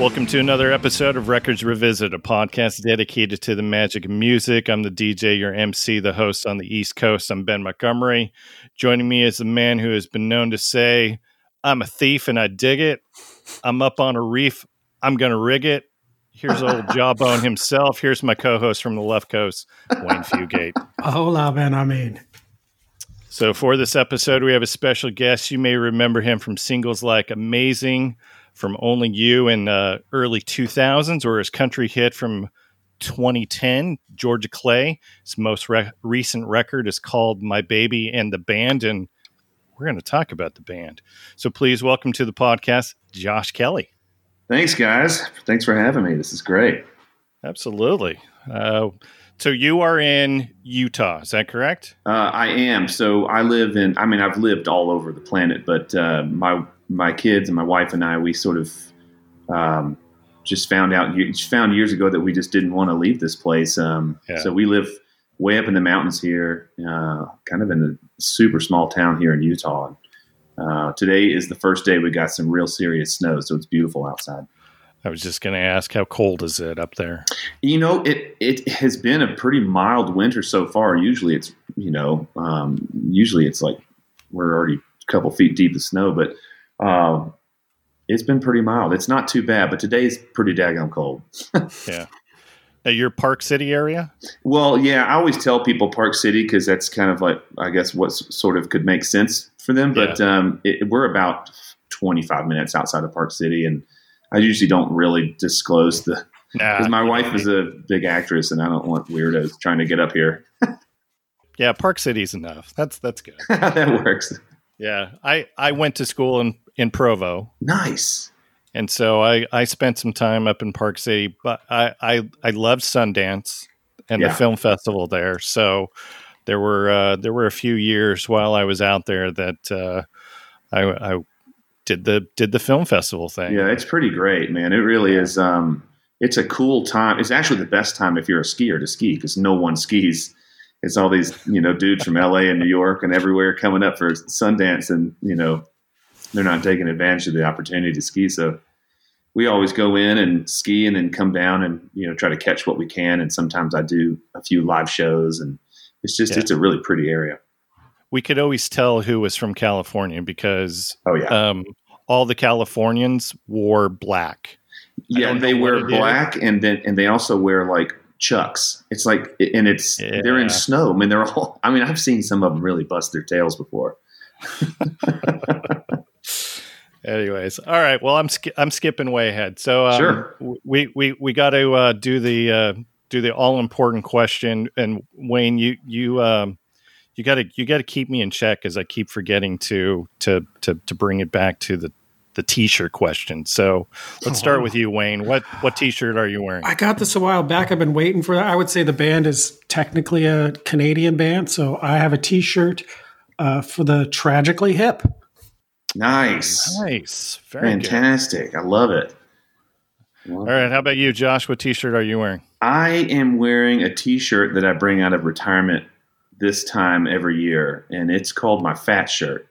Welcome to another episode of Records Revisit, a podcast dedicated to the magic of music. I'm the DJ, your MC, the host on the East Coast. I'm Ben Montgomery. Joining me is a man who has been known to say, I'm a thief and I dig it. I'm up on a reef. I'm going to rig it. Here's old Jawbone himself. Here's my co host from the left coast, Wayne Fugate. Hola, Ben. I mean, So, for this episode, we have a special guest. You may remember him from singles like Amazing, from Only You in uh, early 2000s, or his country hit from 2010, Georgia Clay. His most re- recent record is called My Baby and the Band, and we're going to talk about the band. So, please welcome to the podcast, Josh Kelly. Thanks, guys. Thanks for having me. This is great. Absolutely. Uh, so, you are in Utah, is that correct? Uh, I am. So I live in. I mean, I've lived all over the planet, but uh, my my kids and my wife and I, we sort of um, just found out found years ago that we just didn't want to leave this place. Um, Yeah. So we live way up in the mountains here, uh, kind of in a super small town here in Utah. Uh, today is the first day we got some real serious snow, so it's beautiful outside. I was just going to ask, how cold is it up there? You know, it it has been a pretty mild winter so far. Usually, it's you know, um, usually it's like we're already a couple feet deep of snow, but um, it's been pretty mild. It's not too bad, but today's pretty daggone cold. Yeah. Now, your Park City area? Well, yeah, I always tell people Park City because that's kind of like I guess what sort of could make sense for them. But um, it, we're about twenty five minutes outside of Park City, and I usually don't really disclose the Nah, because my wife is a big actress, and I don't want weirdos trying to get up here. yeah, Park City's enough. That's that's good. that works. Yeah, I I went to school in in Provo, Nice. and so I I spent some time up in Park City. But I I I loved Sundance and Yeah. the film festival there. So there were uh, there were a few years while I was out there that uh, I I did the did the film festival thing. Yeah, it's pretty great, man. It really is. Um, it's a cool time. It's actually the best time if you're a skier to ski because no one skis. It's all these you know dudes from LA and New York and everywhere coming up for Sundance, and you know they're not taking advantage of the opportunity to ski. So we always go in and ski and then come down and you know try to catch what we can. And sometimes I do a few live shows, and it's just Yeah. it's a really pretty area. we could always tell who was from California because Oh yeah. um, all the Californians wore black. Yeah, they wear what it is. black, and then and they also wear like chucks. It's like, and it's they're in snow. I mean, they're all. I mean, I've seen some of them really bust their tails before. Anyways, all right. Well, I'm sk- I'm skipping way ahead. So um, Sure. we we we got to uh, do the uh, do the all important question. And Wayne, you you um, you got to you got to keep me in check as I keep forgetting to to to to bring it back to the the t-shirt question. So let's start with you, Wayne. What what t-shirt are you wearing? I got this a while back. I've been waiting for that. I would say the band is technically a Canadian band, so I have a T-shirt uh, for the Tragically Hip. Nice, Nice, very good. fantastic. I love it. All right, how about you, Josh? What t-shirt are you wearing? I am wearing a T-shirt that I bring out of retirement this time every year, and it's called my fat shirt.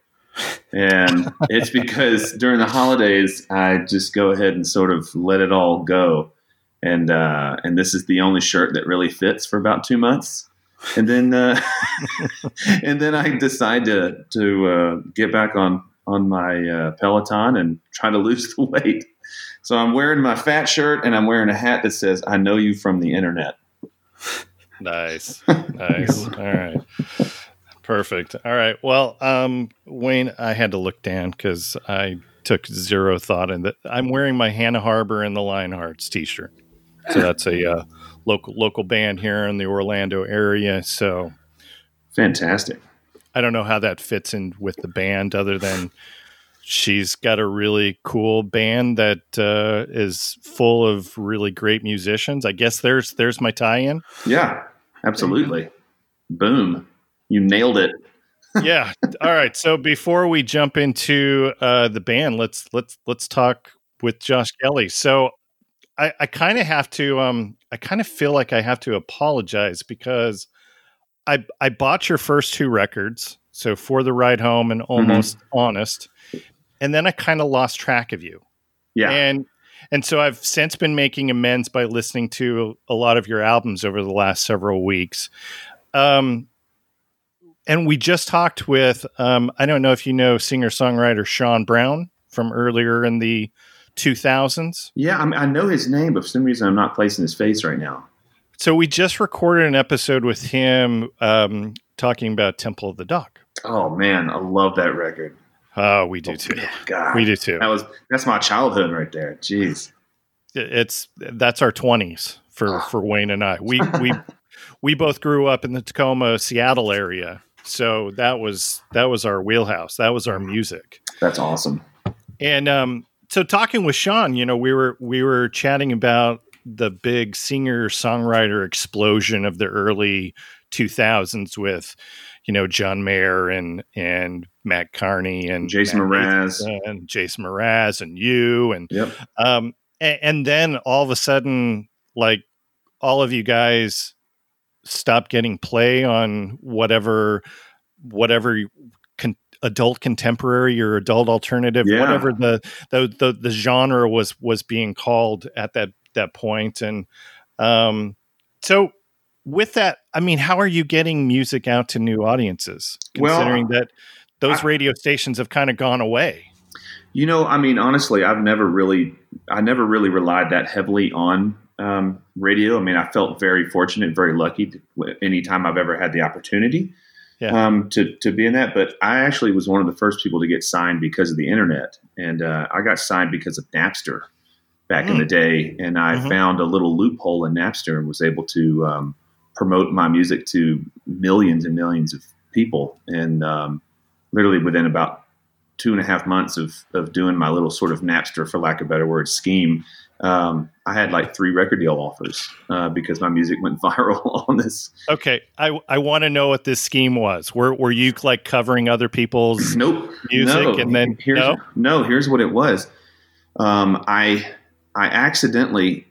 And it's because during the holidays, I just go ahead and sort of let it all go, and uh, and this is the only shirt that really fits for about two months, and then uh, and then I decide to to uh, get back on on my uh, Peloton and try to lose the weight. So I'm wearing my fat shirt and I'm wearing a hat that says "I know you from the internet." Nice. Nice. All right. Perfect. All right. Well, um, Wayne, I had to look down because I took zero thought in that. I'm wearing my Hannah Harbor and the Lionhearts t-shirt. So that's a uh, local local band here in the Orlando area. So Fantastic. I don't know how that fits in with the band, other than she's got a really cool band that uh, is full of really great musicians. I guess there's there's my tie-in. Yeah, absolutely. Boom. You nailed it. yeah. All right. So before we jump into uh, the band, let's let's let's talk with Josh Kelly. So I, I kind of have to. Um, I kind of feel like I have to apologize because I I bought your first two records. So for the ride home and almost honest, and then I kind of lost track of you. Yeah. And And so I've since been making amends by listening to a lot of your albums over the last several weeks. Um, and we just talked with, um, I don't know if you know singer songwriter Sean Brown from earlier in the 2000s. Yeah, I, mean, I know his name, but for some reason I'm not placing his face right now. So we just recorded an episode with him um, talking about Temple of the Dog. Oh man, I love that record. Oh, we do too. God, we do too. That was that's my childhood right there. Jeez, it's that's our twenties for for Wayne and I. We we we both grew up in the Tacoma, Seattle area, so that was that was our wheelhouse. That was our music. That's awesome. And um, so talking with Sean, you know, we were we were chatting about the big singer songwriter explosion of the early 2000s with you know John Mayer and and Matt Carney and Jason Mraz and Jason Mraz and you and yep. um and, and, then all of a sudden like all of you guys stopped getting play on whatever whatever con- adult contemporary or adult alternative yeah. whatever the, the the the genre was was being called at that that point and um so with that, I mean, how are you getting music out to new audiences? Considering well, that those I, radio stations have kind of gone away. You know, I mean, honestly, I've never really, I never really relied that heavily on um, radio. I mean, I felt very fortunate, very lucky to, anytime I've ever had the opportunity yeah. um, to to be in that. But I actually was one of the first people to get signed because of the internet, and uh, I got signed because of Napster back mm. in the day, and I mm-hmm. found a little loophole in Napster and was able to um, promote my music to millions and millions of people. And um, literally within about two and a half months of, of doing my little sort of Napster, for lack of a better word, scheme, um, I had like three record deal offers uh, because my music went viral on this. Okay, I I want to know what this scheme was. Were were you like covering other people's nope music no. and then here's, no no here's what it was. Um, I I accidentally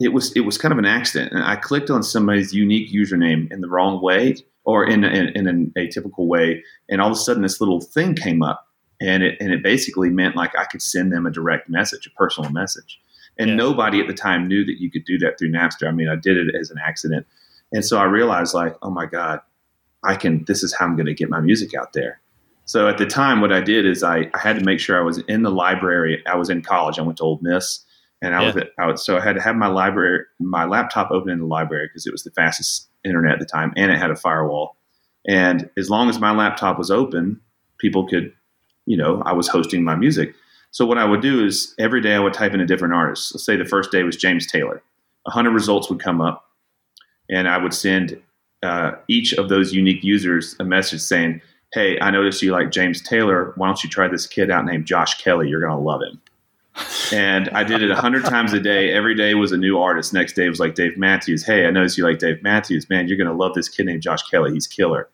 it was it was kind of an accident, and I clicked on somebody's unique username in the wrong way or in in, in an atypical way, and all of a sudden this little thing came up, and it and it basically meant like I could send them a direct message, a personal message, and yeah. nobody at the time knew that you could do that through Napster. I mean, I did it as an accident, and so I realized like, oh my god, I can. This is how I'm going to get my music out there. So at the time, what I did is I, I had to make sure I was in the library. I was in college. I went to Ole Miss and I yeah. was out. So I had to have my library, my laptop open in the library because it was the fastest internet at the time, and it had a firewall. And as long as my laptop was open, people could, you know, I was hosting my music. So what I would do is every day I would type in a different artist. Let's say the first day was James Taylor. A hundred results would come up, and I would send uh, each of those unique users a message saying, "Hey, I noticed you like James Taylor. Why don't you try this kid out named Josh Kelly? You're gonna love him." And I did it a hundred times a day. Every day was a new artist. Next day was like Dave Matthews. Hey, I noticed you like Dave Matthews. Man, you're gonna love this kid named Josh Kelly. He's killer.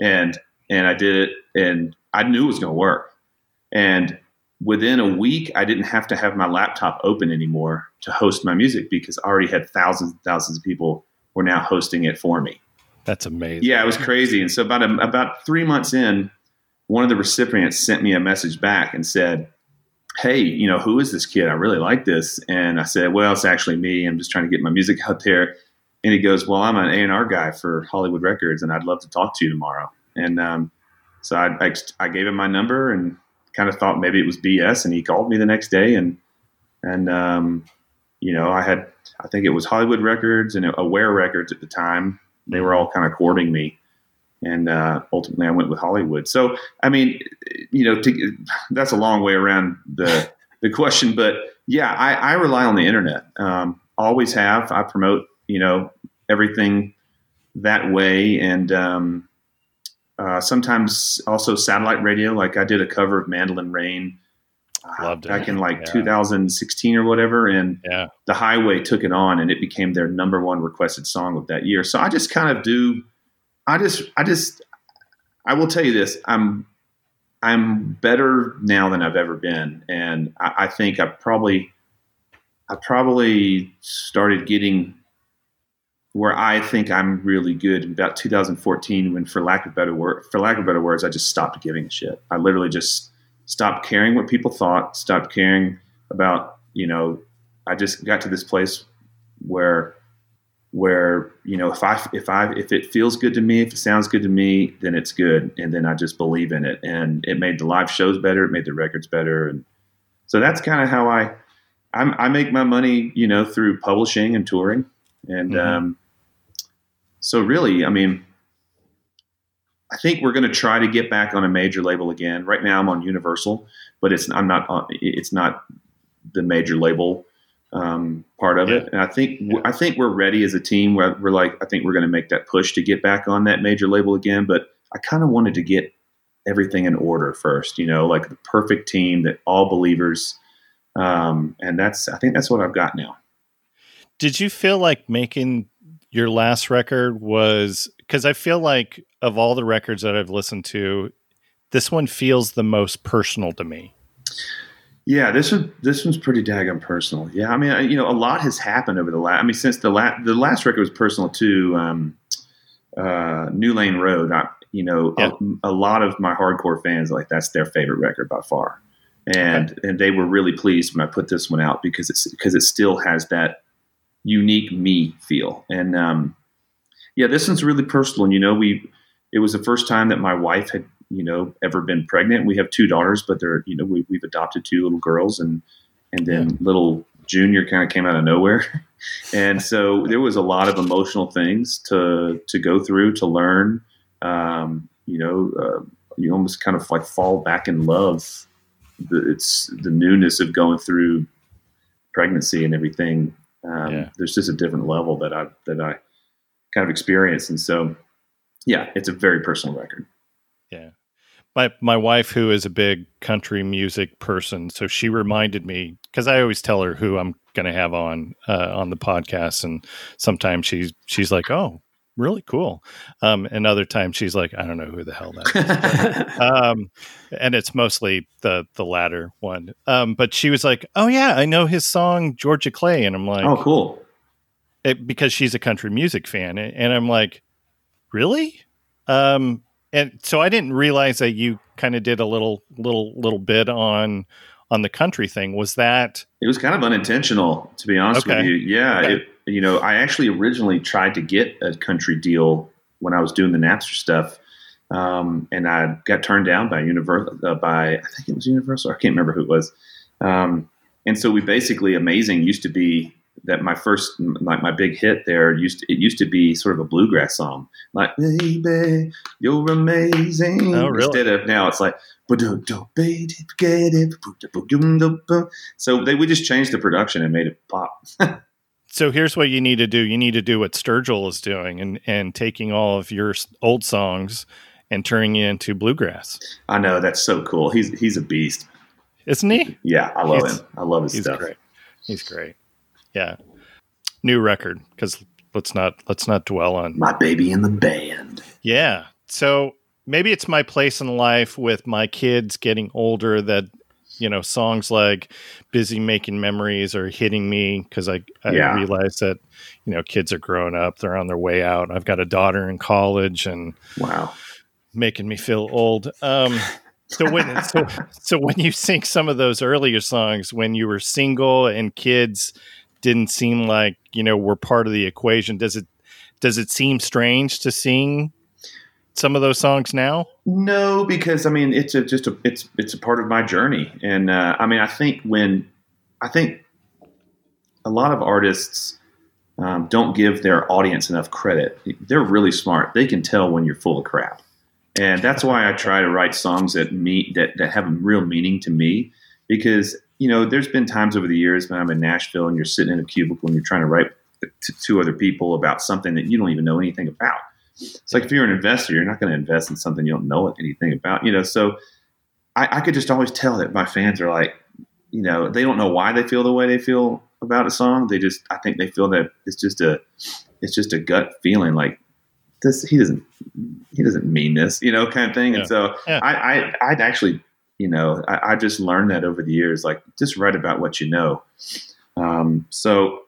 And and I did it, and I knew it was gonna work. And within a week, I didn't have to have my laptop open anymore to host my music because I already had thousands and thousands of people were now hosting it for me. That's amazing. Yeah, it was crazy. And so about a, about three months in, one of the recipients sent me a message back and said, hey, you know, who is this kid? I really like this. And I said, well, it's actually me. I'm just trying to get my music out there. And he goes, well, I'm an A&R guy for Hollywood Records, and I'd love to talk to you tomorrow. And um, so I, I, I, gave him my number and kind of thought maybe it was BS. And he called me the next day, and and um, you know, I had I think it was Hollywood Records and Aware Records at the time. They were all kind of courting me and uh, ultimately I went with Hollywood. So I mean, you know, to, that's a long way around the the question, but yeah, I, I rely on the internet. Um, always have. I promote, you know, everything that way, and um, uh, sometimes also satellite radio. Like I did a cover of Mandolin Rain. Uh, back in like yeah. 2016 or whatever, and yeah. the Highway took it on, and it became their number one requested song of that year. So I just kind of do I just, I just, I will tell you this: I'm, I'm better now than I've ever been, and I, I think I probably, I probably started getting where I think I'm really good in about 2014, when, for lack of better word, for lack of better words, I just stopped giving a shit. I literally just stopped caring what people thought, stopped caring about, you know, I just got to this place where where you know if I if I if it feels good to me, if it sounds good to me, then it's good, and then I just believe in it, and it made the live shows better, it made the records better, and so that's kind of how I I'm, i make my money, you know, through publishing and touring, and mm-hmm. um, so really, I mean, I think we're going to try to get back on a major label again. Right now, I'm on Universal, but it's I'm not on, it's not the major label um, part of yeah. it. And I think yeah. I think we're ready as a team. We're, we're like I think we're going to make that push to get back on that major label again. But I kind of wanted to get everything in order first. You know, like the perfect team that all believers. Um, and that's I think that's what I've got now. Did you feel like making your last record was because I feel like of all the records that I've listened to, this one feels the most personal to me. Yeah, this one this one's pretty daggone personal. Yeah, I mean, you know, a lot has happened over the last. I mean, since the last the last record was personal too. Um, uh, New Lane Road. I, you know, yeah. a, a, lot of my hardcore fans like that's their favorite record by far, and okay. and they were really pleased when I put this one out because it's because it still has that unique me feel. And um, yeah, this one's really personal. And you know, we it was the first time that my wife had you know ever been pregnant. We have two daughters, but they're you know we, have adopted two little girls, and and then yeah. little Junior kind of came out of nowhere, and so there was a lot of emotional things to to go through to learn. Um, you know, uh, you almost kind of like fall back in love. The, it's the newness of going through pregnancy and everything. Um, yeah. There's just a different level that I that I kind of experience, and so yeah, it's a very personal record. Yeah my my wife who is a big country music person so she reminded me because i always tell her who i'm going to have on uh, on the podcast and sometimes she's she's like oh really cool. Um, and other times she's like i don't know who the hell that is um, and it's mostly the the latter one. Um, but she was like oh yeah i know his song georgia clay and i'm like oh cool. It, because she's a country music fan and i'm like really? Um and so I didn't realize that you kind of did a little little little bit on on the country thing. Was that? It was kind of unintentional, to be honest okay. with you. Yeah, okay. it, you know, I actually originally tried to get a country deal when I was doing the Napster stuff, um, and I got turned down by Universal. Uh, by I think it was Universal. I can't remember who it was. Um, and so we basically, Amazing used to be that my first like my big hit there used to, it used to be sort of a bluegrass song. Like baby you're amazing. Oh, really? instead of now it's like so they we just changed the production and made it pop. So here's what you need to do. You need to do what sturgill is doing and and taking all of your old songs and turning it into bluegrass. I know that's so cool. He's he's a beast. Isn't he? Yeah i love he's, him. I love his he's stuff. great. He's great yeah, new record because let's not let's not dwell on my baby in the band. Yeah, so maybe it's my place in life with my kids getting older that you know songs like busy making memories are hitting me because i, I yeah. realize that you know kids are growing up they're on their way out i've got a daughter in college and wow making me feel old um so when so, so when you sing some of those earlier songs when you were single and kids didn't seem like you know were part of the equation. Does it does it seem strange to sing some of those songs now? No, because I mean it's a, just a it's it's a part of my journey, and uh, I mean I think when I think a lot of artists um, don't give their audience enough credit. They're really smart. They can tell when you're full of crap, and that's why I try to write songs that meet that that have a real meaning to me because you know, there's been times over the years when I'm in Nashville and you're sitting in a cubicle and you're trying to write to two other people about something that you don't even know anything about. It's like if you're an investor, you're not going to invest in something you don't know anything about, you know. So I, I could just always tell that my fans are like, you know, they don't know why they feel the way they feel about a song. They just, I think they feel that it's just a, it's just a gut feeling like this. He doesn't, he doesn't mean this, you know, kind of thing. Yeah. And so yeah. I, I, I'd actually you know, I, I, just learned that over the years. Like, just write about what you know. Um, so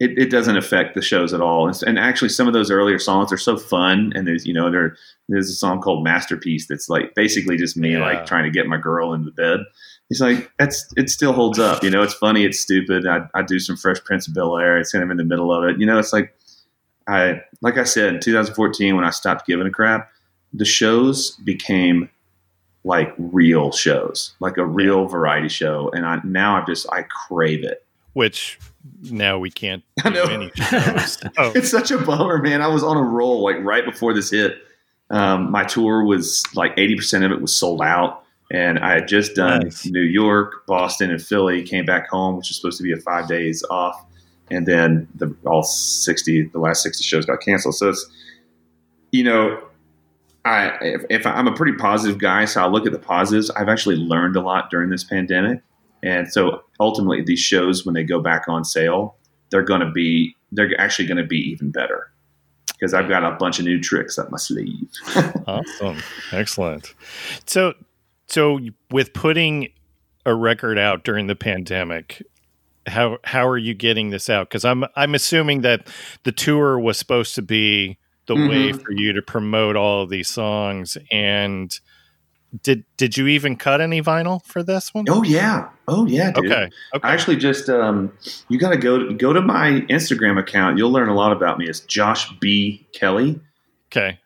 it, it, doesn't affect the shows at all. And, and, actually, some of those earlier songs are so fun. And there's, you know, there there's a song called "Masterpiece" that's like basically just me yeah. like trying to get my girl into bed. he's like, that's it still holds up. You know, it's funny, it's stupid. I, I do some Fresh Prince of Bel Air. It's kind of in the middle of it. You know, it's like I like I said in 2014 when I stopped giving a crap, the shows became like real shows, like a real variety show, and I now I just I crave it. Which now we can't. I know. Oh, It's such a bummer, man. I was on a roll like right before this hit. Um, my tour was like 80% of it was sold out. And I had just done Nice. New York, Boston, and Philly, came back home, which was supposed to be a five days off. And then the all 60, the last 60 shows got canceled. So it's, you know, I, if, if I'm a pretty positive guy, so I look at the positives. I've actually learned a lot during this pandemic. And so ultimately, these shows, when they go back on sale, they're going to be, they're actually going to be even better because I've got a bunch of new tricks up my sleeve. awesome, excellent. So, so with putting a record out during the pandemic, how how are you getting this out? Because I'm I'm assuming that the tour was supposed to be the way Mhm. for you to promote all of these songs. And did did you even cut any vinyl for this one? oh, yeah. Oh, yeah, dude. Okay. Okay. I actually just um, you got to go go to my Instagram account. You'll learn a lot about me. It's Josh B Kelly. okay.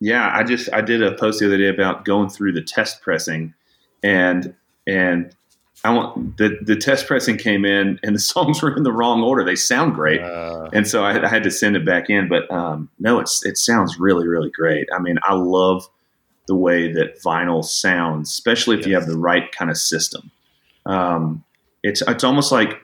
Yeah, I just I did a post the other day about going through the test pressing, and and I want the the test pressing came in and the songs were in the wrong order. They sound great, Uh, and so I, I had to send it back in. But um, no, it's it sounds really really great. I mean, I love the way that vinyl sounds, especially if you have the right kind of system. Um, it's it's almost like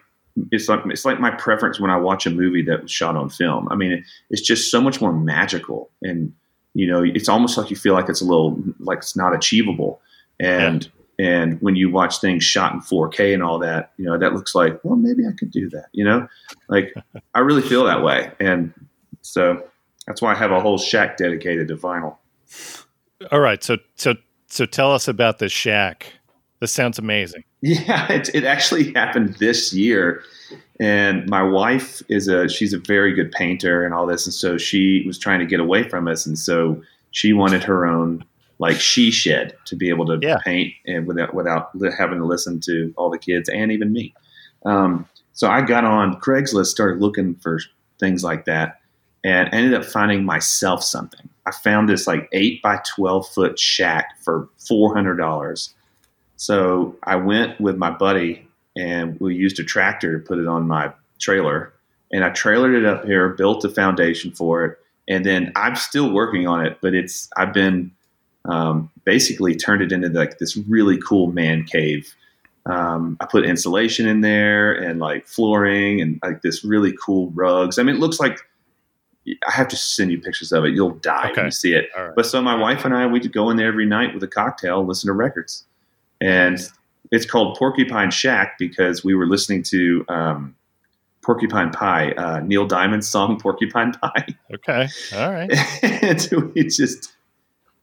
it's like it's like my preference when I watch a movie that was shot on film. I mean, it, it's just so much more magical, and you know, it's almost like you feel like it's a little like it's not achievable. And and when you watch things shot in 4K and all that, you know, that looks like well, maybe I could do that. You know, like I really feel that way, and so that's why I have a whole shack dedicated to vinyl. all right. So so so tell us about this shack. This sounds amazing. Yeah, it, it actually happened this year. And my wife is a she's a very good painter and all this, and so she was trying to get away from us, and so she wanted her own like she shed to be able to Yeah. paint and without without having to listen to all the kids and even me. Um, so I got on Craigslist, started looking for things like that, and ended up finding myself something. I found this like eight by twelve foot shack for four hundred dollars. So I went with my buddy and we used a tractor to put it on my trailer. And I trailered it up here, built a foundation for it, and then I'm still working on it. But it's I've been um, basically turned it into like this really cool man cave. Um, I put insulation in there and like flooring and like this really cool rugs. I mean, it looks like I have to send you pictures of it. You'll die Okay. when you see it. Right. But so my wife and I, we'd go in there every night with a cocktail, and listen to records, and it's called Porcupine Shack because we were listening to um, Porcupine Pie, uh, Neil Diamond's song Porcupine Pie, Okay. All right. and we just,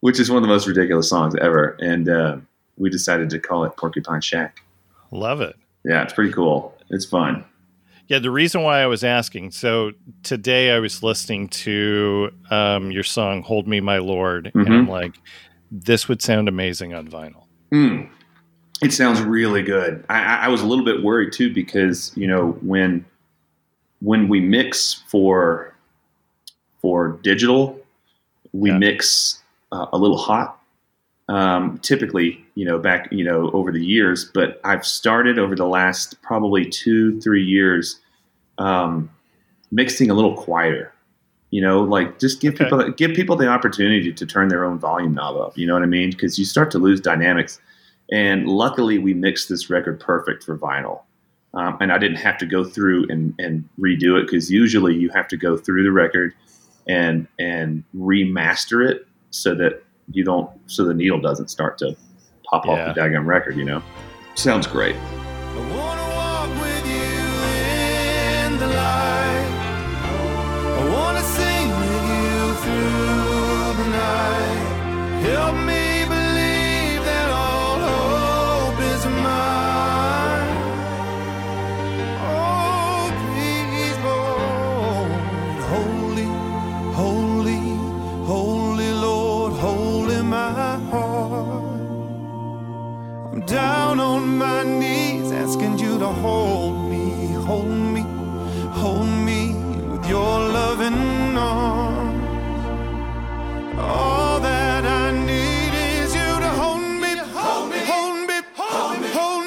which is one of the most ridiculous songs ever, and uh, we decided to call it Porcupine Shack. Love it. Yeah, it's pretty cool. It's fun. Yeah, the reason why I was asking. So today I was listening to um, your song "Hold Me, My Lord," and I'm Mhm. like, this would sound amazing on vinyl. Mm. It sounds really good. I, I I was a little bit worried too because you know when when we mix for for digital, we Yeah. mix uh, a little hot. Um, typically, you know, back you know over the years, but I've started over the last probably two three years um, mixing a little quieter. You know, like just give Okay. people give people the opportunity to turn their own volume knob up. You know what I mean? Because you start to lose dynamics. And luckily, we mixed this record perfect for vinyl. Um, and I didn't have to go through and, and redo it because usually you have to go through the record and and remaster it so that you don't so the needle doesn't start to pop Yeah. off the daggum record. You know, sounds great. to hold me, hold me, hold me with your loving arms. All that I need is you to hold me, hold me, hold me, hold me, hold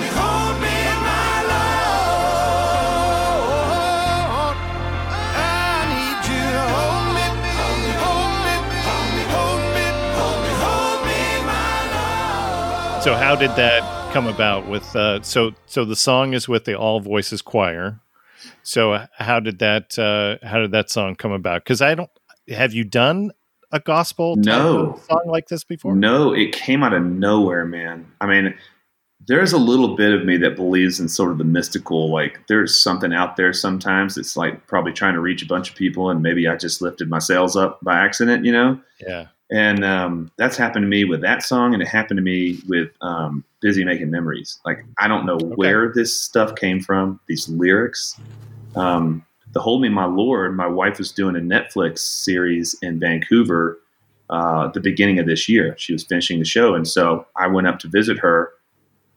me, hold me, my I need you to hold me, hold me, hold me, hold me, hold me, hold me, my So how did that? Come about? With uh, so so the song is with the All Voices Choir. So uh, how did that uh, how did that song come about? Because I don't have you done a gospel No. song like this before? No, it came out of nowhere, man. I mean, there's a little bit of me that believes in sort of the mystical, like there's something out there sometimes it's like probably trying to reach a bunch of people and maybe I just lifted my sails up by accident, you know? Yeah. And um, that's happened to me with that song, and it happened to me with um, "Busy Making Memories." Like I don't know where this stuff came from. These lyrics, um, the "Hold Me, My Lord." My wife was doing a Netflix series in Vancouver uh, the beginning of this year. She was finishing the show, and so I went up to visit her,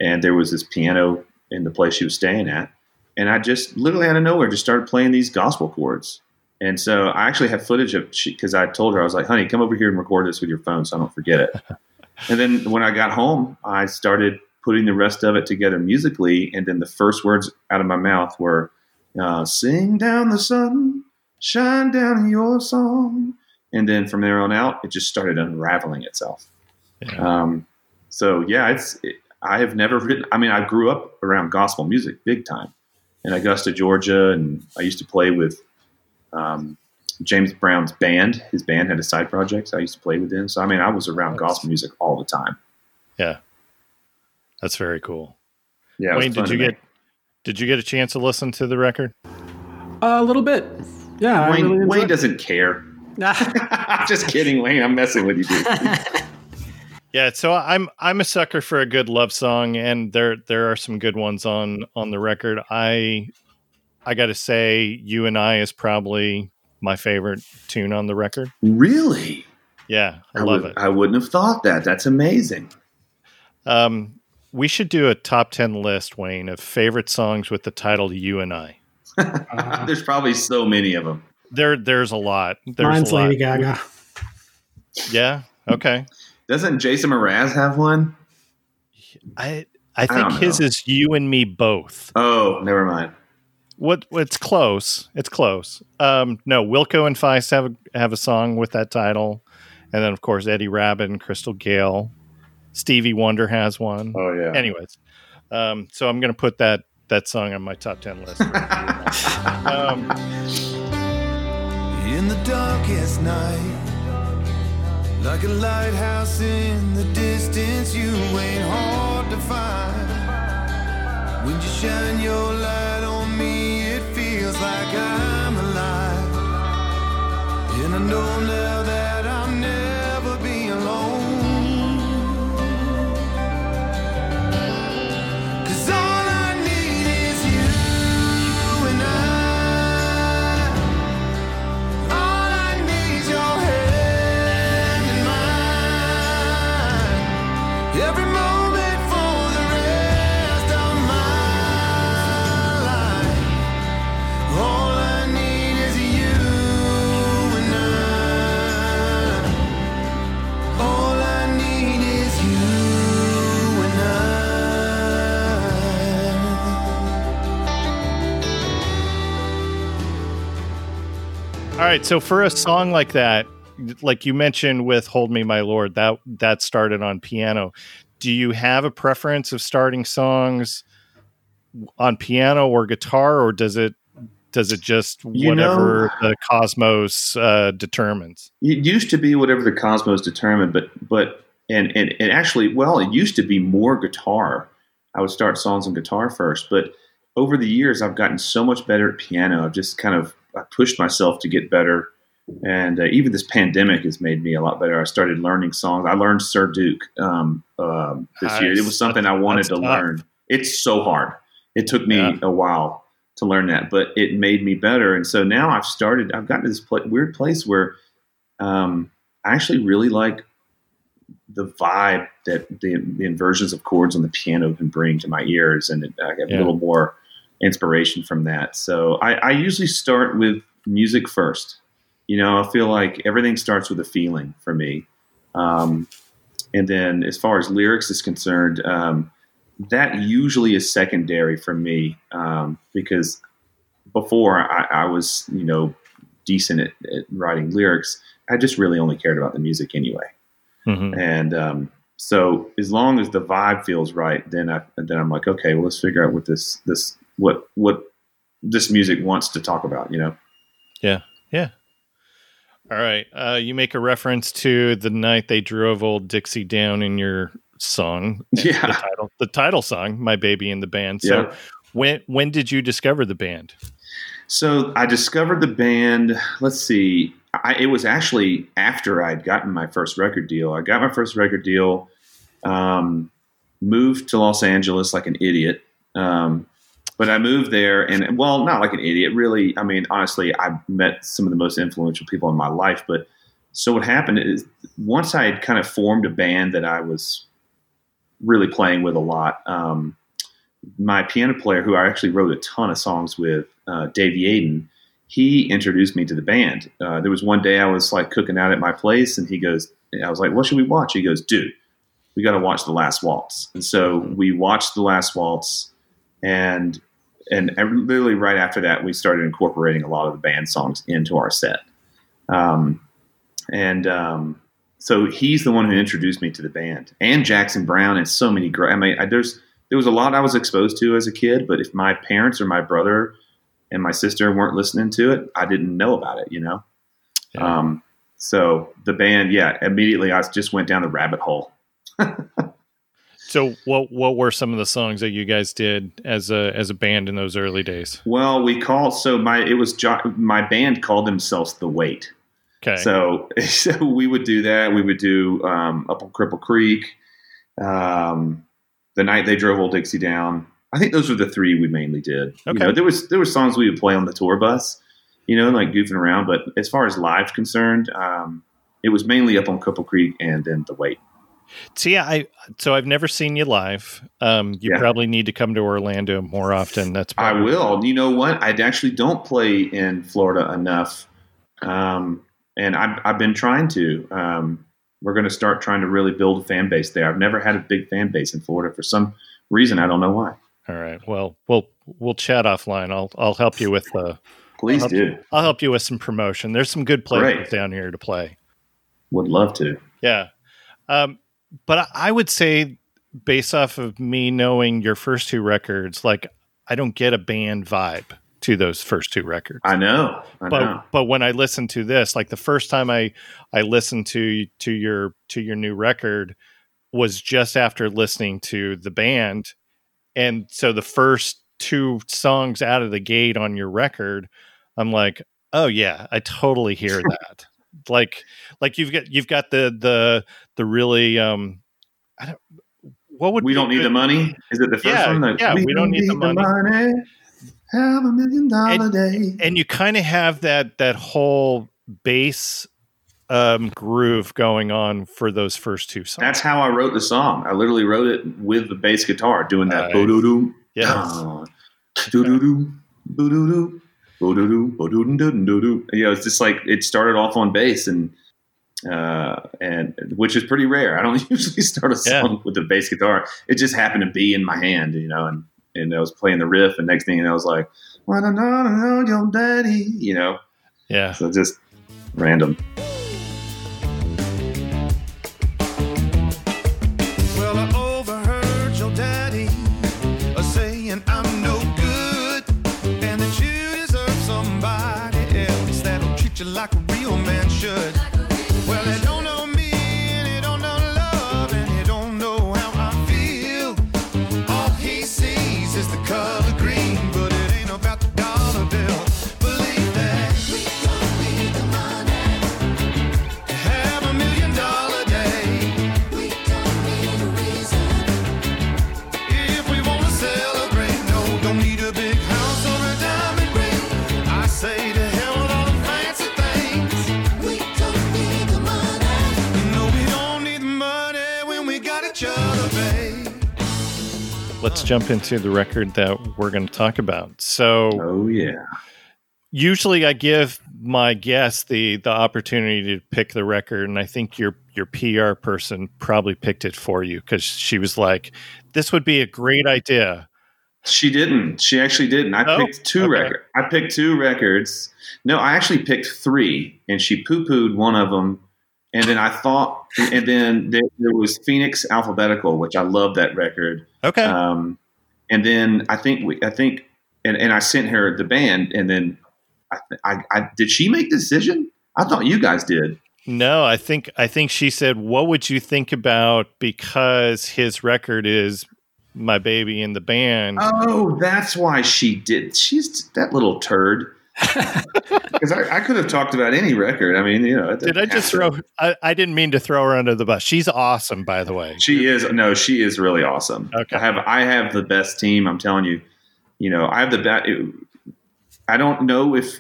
and there was this piano in the place she was staying at, and I just literally out of nowhere just started playing these gospel chords. And so I actually have footage of because I told her I was like, "Honey, come over here and record this with your phone so I don't forget it." and then when I got home, I started putting the rest of it together musically, and then the first words out of my mouth were, uh, "Sing down the sun, shine down your song," and then from there on out, it just started unraveling itself. Yeah. Um, so yeah, it's it, I have never written. I mean, I grew up around gospel music big time in Augusta, Georgia, and I used to play with um, James Brown's band. His band had a side project, so I used to play with them. So I mean, I was around Nice. gospel music all the time. Yeah. That's very cool. Yeah, it Wayne, did to you make. get did you get a chance to listen to the record? a little bit. Yeah, I Wayne? really Wayne doesn't care. it. I'm just kidding, Wayne. I'm messing with you, dude. Yeah, so I'm I'm a sucker for a good love song, and there there are some good ones on on the record. I I got to say, "You and I" is probably my favorite tune on the record. really? Yeah, I, love would, it. I wouldn't have thought that. That's amazing. Um, we should do a top ten list, Wayne, of favorite songs with the title "You and I." Uh, There's probably so many of them. There, there's a lot. There's mine's a lot. Lady Gaga. Yeah. Okay. Doesn't Jason Mraz have one? I I think don't his know. is "You and Me Both." Oh, never mind. What? It's close. It's close. Um, no, Wilco and Feist have a, have a song with that title, and then of course Eddie Rabbitt and Crystal Gayle. Stevie Wonder has one. Oh yeah. Anyways, um, so I'm going to put that that song on my top ten list. um, In the darkest night, like a lighthouse in the distance, you ain't hard to find. When you shine your light on me, it feels like I'm alive. And I know now that all right, so for a song like that, like you mentioned with "Hold Me, My Lord," that that started on piano. Do you have a preference of starting songs on piano or guitar, or does it does it just You whatever the cosmos uh, determines? It used to be whatever the cosmos determined, but but and and, and actually, well, it used to be more guitar. I would start songs on guitar first, but over the years, I've gotten so much better at piano. I've just kind of I pushed myself to get better, and uh, even this pandemic has made me a lot better. I started learning songs. I learned Sir Duke um, um, this year. It was something I wanted That's to tough. learn. It's so hard. It took me Yeah. a while to learn that, but it made me better. And so now I've started. I've gotten to this pla weird place where um, I actually really like the vibe that the, the inversions of chords on the piano can bring to my ears, and I get Yeah. a little more inspiration from that. So I, I usually start with music first. You know, I feel like everything starts with a feeling for me. Um, and then as far as lyrics is concerned, um, that usually is secondary for me um, because before I, I was, you know, decent at, at writing lyrics. I just really only cared about the music anyway. Mhm. And um, so as long as the vibe feels right, then I then I'm like, okay, well, let's figure out what this this what what this music wants to talk about. You know. Yeah. Yeah. All right. Uh, you make a reference to the night they drove old Dixie down in your song. Yeah. The title, the title song, "My Baby in the Band." So, Yeah. when when did you discover the band? So I discovered the band. Let's see. I, it was actually after I'd gotten my first record deal. I got my first record deal. Um, moved to Los Angeles like an idiot. Um, but I moved there, and well, not like an idiot. Really, I mean, honestly, I met some of the most influential people in my life. But so what happened is, once I had kind of formed a band that I was really playing with a lot. Um, my piano player, who I actually wrote a ton of songs with, uh, Davey Aiden, he introduced me to the band. Uh, there was one day I was like cooking out at my place, and he goes, I was like, "What should we watch?" He goes, "Dude, we got to watch The Last Waltz." And so we watched The Last Waltz, and and literally right after that, we started incorporating a lot of the band songs into our set. Um, and um, so he's the one who introduced me to the band, and Jackson Browne, and so many great. I mean, I, there's there was a lot I was exposed to as a kid, but if my parents or my brother and my sister weren't listening to it, I didn't know about it, you know? Yeah. Um, so the band, yeah, immediately I just went down the rabbit hole. So, what what were some of the songs that you guys did as a as a band in those early days? Well, we called, so my, it was, jo- my band called themselves The Weight. Okay. So, so we would do that. We would do um, Up on Cripple Creek, um, the night they drove Old Dixie down. I think those were the three we mainly did. You Okay. know, there was there were songs we would play on the tour bus, you know, like goofing around. But as far as live concerned, um, it was mainly Up on Cripple Creek and then The Weight. So yeah, I so I've never seen you live. Um, you Yeah. probably need to come to Orlando more often. That's I will. You know what? I actually don't play in Florida enough, um, and I've, I've been trying to. Um, we're going to start trying to really build a fan base there. I've never had a big fan base in Florida for some reason. I don't know why. All right. Well, we'll we'll chat offline. I'll I'll help you with the Please I'll- do. I'll help you with some promotion. There's some good players Great. down here to play. Would love to. Yeah. Um, but I- would say, based off of me knowing your first two records, like I don't get a band vibe to those first two records. I know. I but know. but when I listened to this, like the first time I I listened to to your to your new record was just after listening to the band, and so the first two songs out of the gate on your record, I'm like, oh yeah, I totally hear that. Like like you've got you've got the the the really um, I don't. What would We don't need the money. Is it the first Yeah, one? Like, yeah, we don't need the money. Have a million dollar day. and you kind of have that that whole bass um groove going on for those first two songs. That's how I wrote the song. I literally wrote it with the bass guitar, doing that Nice. boo-doo-doo, yes. doo-doo-doo, boo-doo-doo, boo-doo-doo, boo-doo-doo-doo-doo. You know, it's just like it started off on bass and uh and which is pretty rare. I don't usually start a Yeah. song with the bass guitar. It just happened to be in my hand, you know, and and I was playing the riff and next thing I was like, When I know, know your daddy, you know. Yeah. So just random. Let's jump into the record that we're going to talk about. So, Oh yeah. usually I give my guests the the opportunity to pick the record and I think your your PR person probably picked it for you cuz she was like this would be a great idea. She didn't. She actually didn't. I Oh, picked two okay. records. I picked two records. No, I actually picked three, and she poo pooed one of them and then I thought, and then there, there was Phoenix Alphabetical, which I love that record. Okay. Um, and then I think we, I think, and, and I sent her the band, and then I, I, I did she make the decision? I thought you guys did. no, I think I think she said, "What would you think about because his record is my baby in the band?" Oh, that's why she did. She's that little turd. Because I, I could have talked about any record. I mean, you know. Did I just throw? I, I didn't mean to throw her under the bus. She's awesome, by the way. She is no, she is really awesome. Okay. I have I have the best team. I'm telling you. You know, I have the best. I don't know if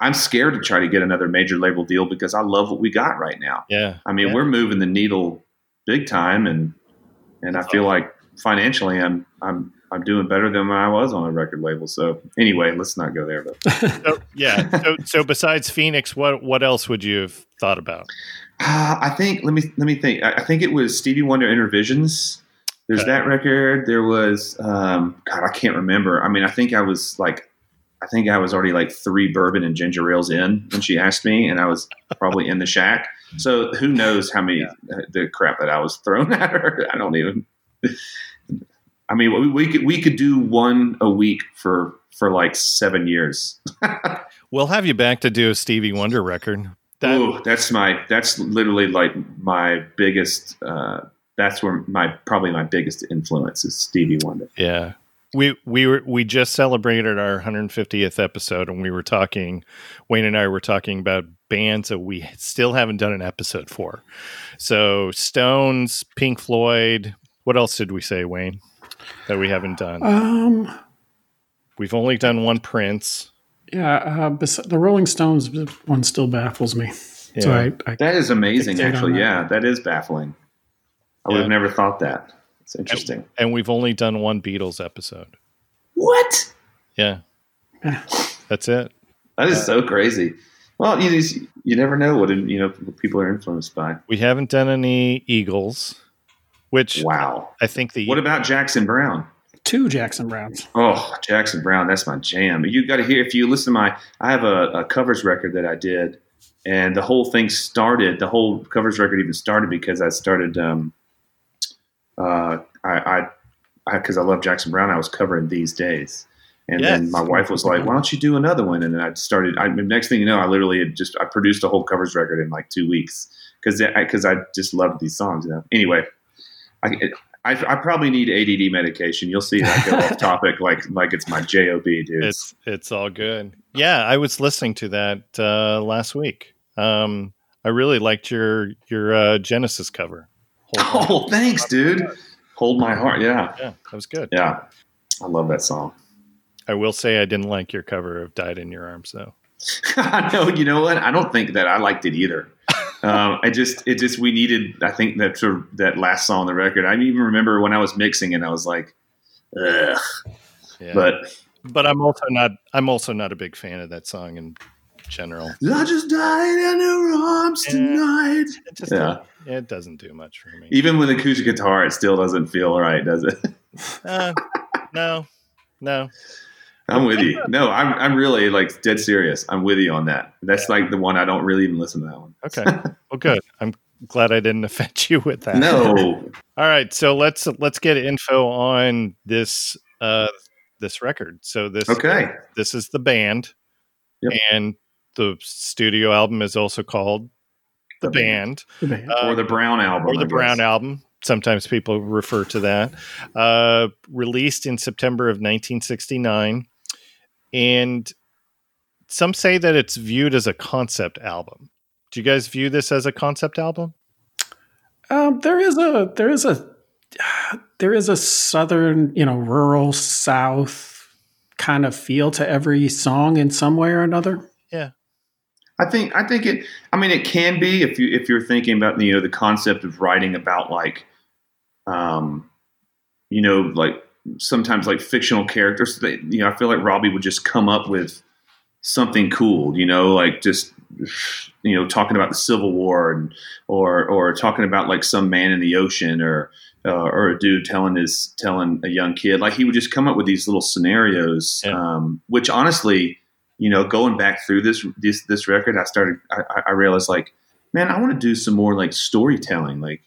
I'm scared to try to get another major label deal because I love what we got right now. Yeah. I mean, Yeah. we're moving the needle big time, and and I feel like financially, I'm I'm I'm doing better than when I was on a record label. So anyway, let's not go there. But So, yeah. So, so besides Phoenix, what what else would you have thought about? Uh, I think let me let me think. I, I think it was Stevie Wonder Innervisions. There's Okay. that record. There was um, God, I can't remember. I mean, I think I was like, I think I was already like three bourbon and ginger ales in when she asked me, and I was probably in the shack. So who knows how many uh, the crap that I was thrown at her? I don't even. I mean, we, we could we could do one a week for for like seven years. We'll have you back to do a Stevie Wonder record. That, Ooh, that's my that's literally like my biggest uh that's where my probably my biggest influence is Stevie Wonder. Yeah. We we were we just celebrated our 150th episode and we were talking Wayne and I were talking about bands that we still haven't done an episode for. So Stones, Pink Floyd, what else did we say Wayne that we haven't done? Um, We've only done one Prince. yeah, uh, bes- the Rolling Stones one still baffles me. So Yeah. I, I That is amazing actually. that. Yeah, that is baffling. I would Yeah. have never thought that. It's interesting. and we've only done one Beatles episode. What? Yeah. Yeah. That's it. That is so crazy. Well, you just, you never know what you know people are influenced by. We haven't done any Eagles, which Wow. I think the What about Jackson Browne? two Jackson Brownes. Oh, Jackson Browne, that's my jam. You got to hear if you listen to my. I have a, a covers record that I did, and the whole thing started. The whole covers record even started because I started. Um, uh, I, I, because I, love Jackson Browne, I was covering these days, and then my wife was like, "Why don't you do another one?" And then I started. I, next thing you know, I literally had just I produced a whole covers record in like two weeks because because I, just loved these songs. You know. Anyway, I, I, I probably need ADD medication. You'll see that I go off topic like like it's my job, dude. It's it's all good. Yeah, I was listening to that uh, last week. Um, I really liked your your uh, Genesis cover. Hold oh, thanks, dude. Hold my heart. Yeah, Yeah, that was good. yeah. I love that song. I will say I didn't like your cover of "Died in Your Arms" though. no, you know what? I don't think that I liked it either. Um, I just, it just, we needed. I think that sort of that last song on the record. I even remember when I was mixing it, I was like, ugh. Yeah. But but I'm also not I'm also not a big fan of that song in general. I just died in your arms Yeah. tonight. It just Yeah. it doesn't do much for me. Even with acoustic guitar, it still doesn't feel right, does it? Uh, no, no. I'm with you. No, I'm, I'm really like dead serious. I'm with you on that. That's like the one I don't really even listen to that one. Okay. Well, good. I'm glad I didn't offend you with that. No. All right, so let's let's get info on this uh this record. So this Okay. this is the band, Yep. and the studio album is also called the, The band, The band. Uh, or the Brown album. or the Brown album. Sometimes people refer to that. Uh, released in September of 1969, and some say that it's viewed as a concept album. Do you guys view this as a concept album? Um, there is a there is a there is a southern, you know, rural south kind of feel to every song in some way or another. Yeah, I think I think it. I mean, it can be if you if you're thinking about you know the concept of writing about like, um, you know, like sometimes like fictional characters. That, you know, I feel like Robbie would just come up with something cool. You know, like just you know talking about the Civil War and or or talking about like some man in the ocean or uh, or a dude telling his telling a young kid like he would just come up with these little scenarios, Yeah. um, which honestly you know, going back through this this this record, I started I, I realized like, man, I want to do some more like storytelling, like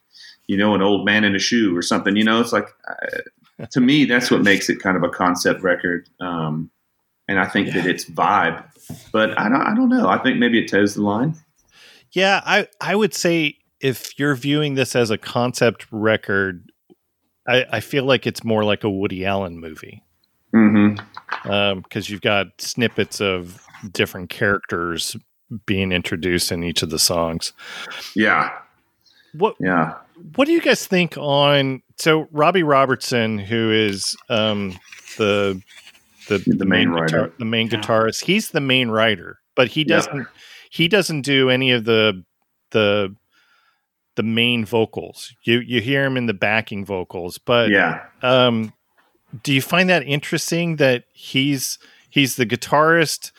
you know, an old man in a shoe or something. You know, it's like to me that's what makes it kind of a concept record. Um, and I think Yeah. that it's vibe, but I don't, I don't know. I think maybe it toes the line. Yeah, I I would say if you're viewing this as a concept record, I, I feel like it's more like a Woody Allen movie Mm-hmm. because you've got snippets of different characters being introduced in each of the songs. Yeah, What yeah, what do you guys think on so Robbie Robertson, who is um, the the, The main guitar- writer. the main Yeah. guitarist, he's the main writer, but he doesn't he doesn't do any of the the the main vocals. You you hear him in the backing vocals, but yeah. um, do you find that interesting that he's he's the guitarist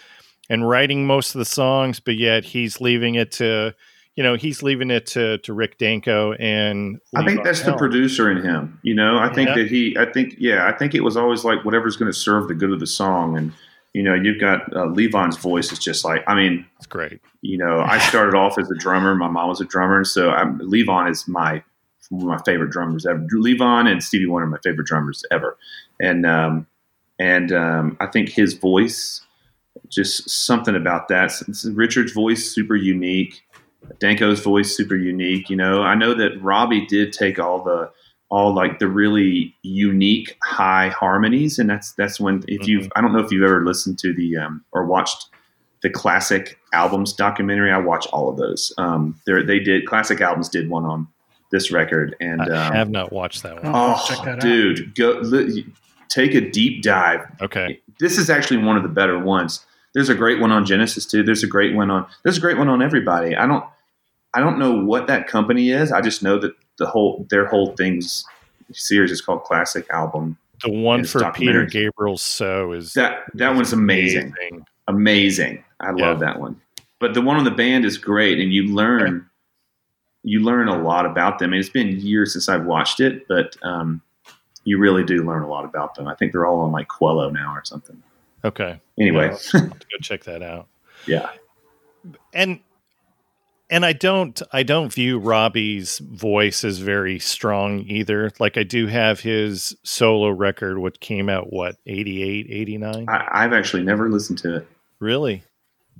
and writing most of the songs, but yet he's leaving it to you know he's leaving it to to Rick Danko and I think that's the producer in him. You know, I think Yeah. that he, I think, yeah, I think it was always like whatever's going to serve the good of the song. And, you know, you've got uh, Levon's voice is just like, I mean, It's great. you know, I started off as a drummer. My mom was a drummer. and So I'm, Levon is my, one of my favorite drummers ever. Levon and Stevie Wonder are my favorite drummers ever. And, um, and um, I think his voice, just something about that. Richard's voice, super unique. Danko's voice super unique. You know, I know that Robbie did take all the all like the really unique high harmonies, and that's that's when if you've I don't know if you've ever listened to the um, or watched the classic albums documentary. I watch all of those. Um, they they did classic albums did one on this record, and I um, have not watched that one. Oh, check that out. dude, go li- take a deep dive Okay. this is actually one of the better ones. There's a great one on Genesis too. There's a great one on. There's a great one on everybody. I don't. I don't know what that company is. I just know that the whole their whole things series is called Classic Album. The one for Peter Gabriel so is That that one's amazing. Amazing. I Yeah. love that one. But the one on the band is great, and you learn you learn a lot about them. And it's been years since I've watched it, but um, you really do learn a lot about them. I think they're all on like Qello now or something. Okay. Anyway, Yeah, have go check that out. yeah. and and I don't I don't view Robbie's voice as very strong either. Like I do have his solo record what came out what 88 89 I, I've actually never listened to it. really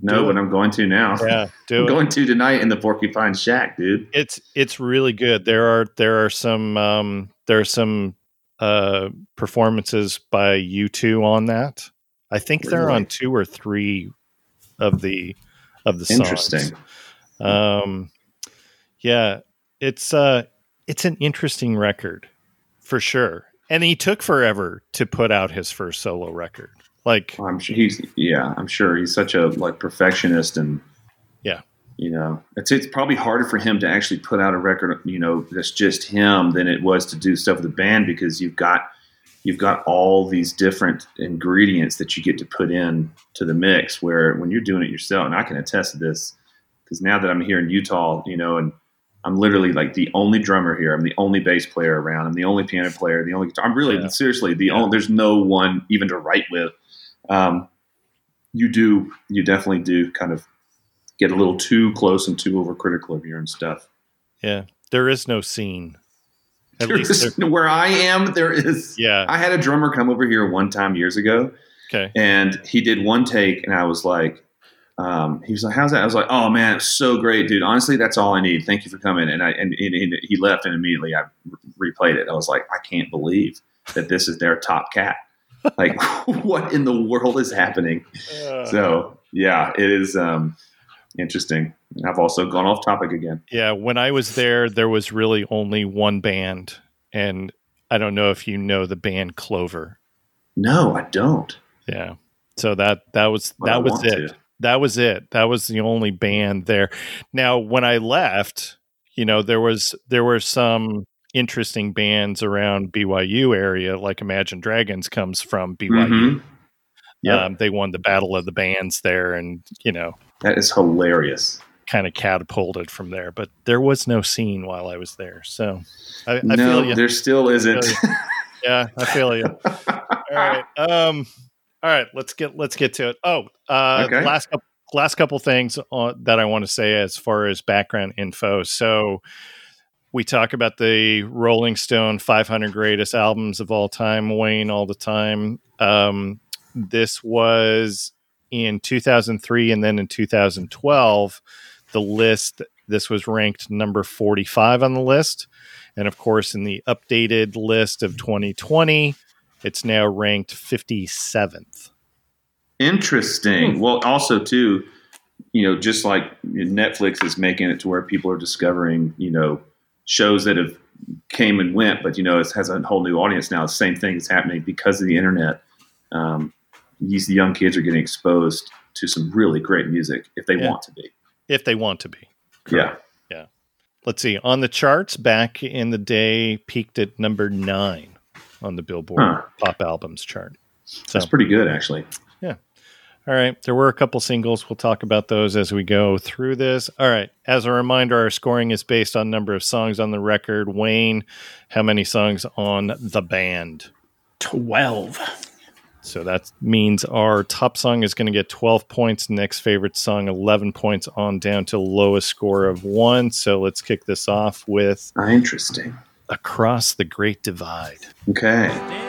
No, Do but I'm going to now. yeah I'm it going to tonight in the Porcupine Shack, dude. it's it's really good there are there are some um there are some uh performances by U2 on that I think they're on two or three of the of the songs Interesting. Um, yeah, it's uh, it's an interesting record for sure. And he took forever to put out his first solo record. Like, I'm sure he's yeah. I'm sure he's such a like perfectionist and Yeah. You know, it's it's probably harder for him to actually put out a record. You know, that's just him than it was to do stuff with the band because you've got you've got all these different ingredients that you get to put in to the mix. Where when you're doing it yourself, and I can attest to this because now that I'm here in Utah, you know, and I'm literally like the only drummer here. I'm the only bass player around. I'm the only piano player. The only guitar. I'm really Yeah. seriously the Yeah. only. There's no one even to write with. Um, you do. You definitely do kind of get a little too close and too overcritical of your own stuff. yeah, there is no scene. At There least, is- where I am, there is. yeah. I had a drummer come over here one time years ago, Okay. and he did one take, and I was like, um, he was like, "How's that?" I was like, "Oh man, it's so great, dude. Honestly, that's all I need. Thank you for coming." And I and, and, and he left, and immediately I re- replayed it. I was like, "I can't believe that this is their top cat. Like, what in the world is happening?" Uh, So yeah, it is um, interesting. I've also gone off topic again. yeah, when I was there, there was really only one band, and I don't know if you know the band Clover. No, I don't. Yeah. So that that was But I that was it. to. That was it. That was the only band there. Now, when I left, you know, there was there were some interesting bands around BYU area, like Imagine Dragons comes from BYU. Mhm. Yep. Um, they won the Battle of the Bands there, and you know, that is hilarious. kind of catapulted from there. But there was no scene while I was there, so I, I no, feel you. there still isn't. Yeah, I feel you. All right. Um. All right. Let's get let's get to it. Oh, uh, Okay. last couple last couple things uh, that I want to say as far as background info. So we talk about the Rolling Stone 500 greatest albums of all time, Wayne all the time. Um, this was in 2003 and then in 2012 the list this was ranked number 45 on the list and of course in the updated list of 2020 it's now ranked 57th Interesting. Well, also too, you know, just like Netflix is making it to where people are discovering, you know, shows that have came and went, but you know, it has a whole new audience now. The same thing is happening because of the internet. Um, these young kids are getting exposed to some really great music if they Yeah. want to be. if they want to be Yeah. Yeah. Let's see on the charts back in the day peaked at number 9 on the Billboard Huh. pop albums chart so That's pretty good, actually. Yeah. All right. There were a couple singles. We'll talk about those as we go through this. All right. As a reminder, our scoring is based on number of songs on the record. Wayne, how many songs on the band? 12. So that means our top song is going to get 12 points. Next favorite song, 11 points on down to lowest score of one. So let's kick this off with Ah, interesting. Across the Great Divide. Okay.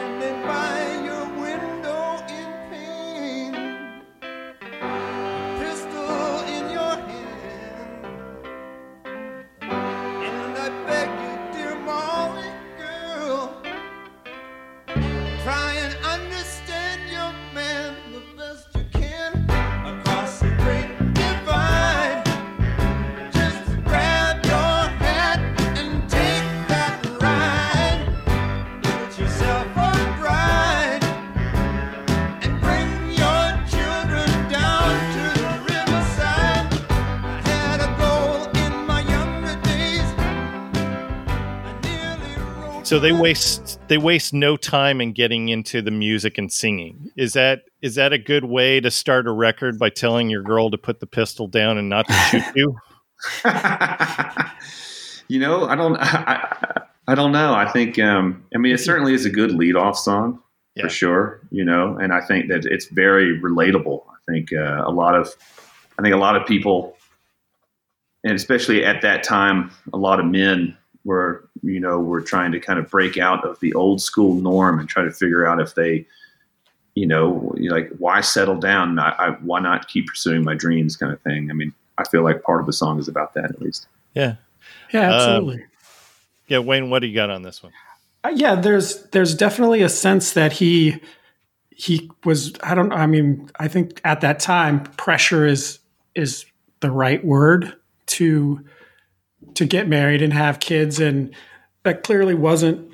They waste they waste no time in getting into the music and singing. Is that is that a good way to start a record by telling your girl to put the pistol down and not to shoot you? you know, I don't, I, I don't know. I think, um, I mean, it certainly is a good lead-off song Yeah. for sure. You know, and I think that it's very relatable. I think uh, a lot of, I think a lot of people, and especially at that time, a lot of men were, you know, were trying to kind of break out of the old school norm and try to figure out if they, you know, like why settle down? I, I, why not keep pursuing my dreams, kind of thing. I mean, I feel like part of the song is about that, at least. Yeah. Yeah, absolutely. Yeah, Wayne, what do you got on this one? Uh, yeah, there's there's definitely a sense that he he was I don't I mean I think at that time pressure is is the right word to to get married and have kids and that clearly wasn't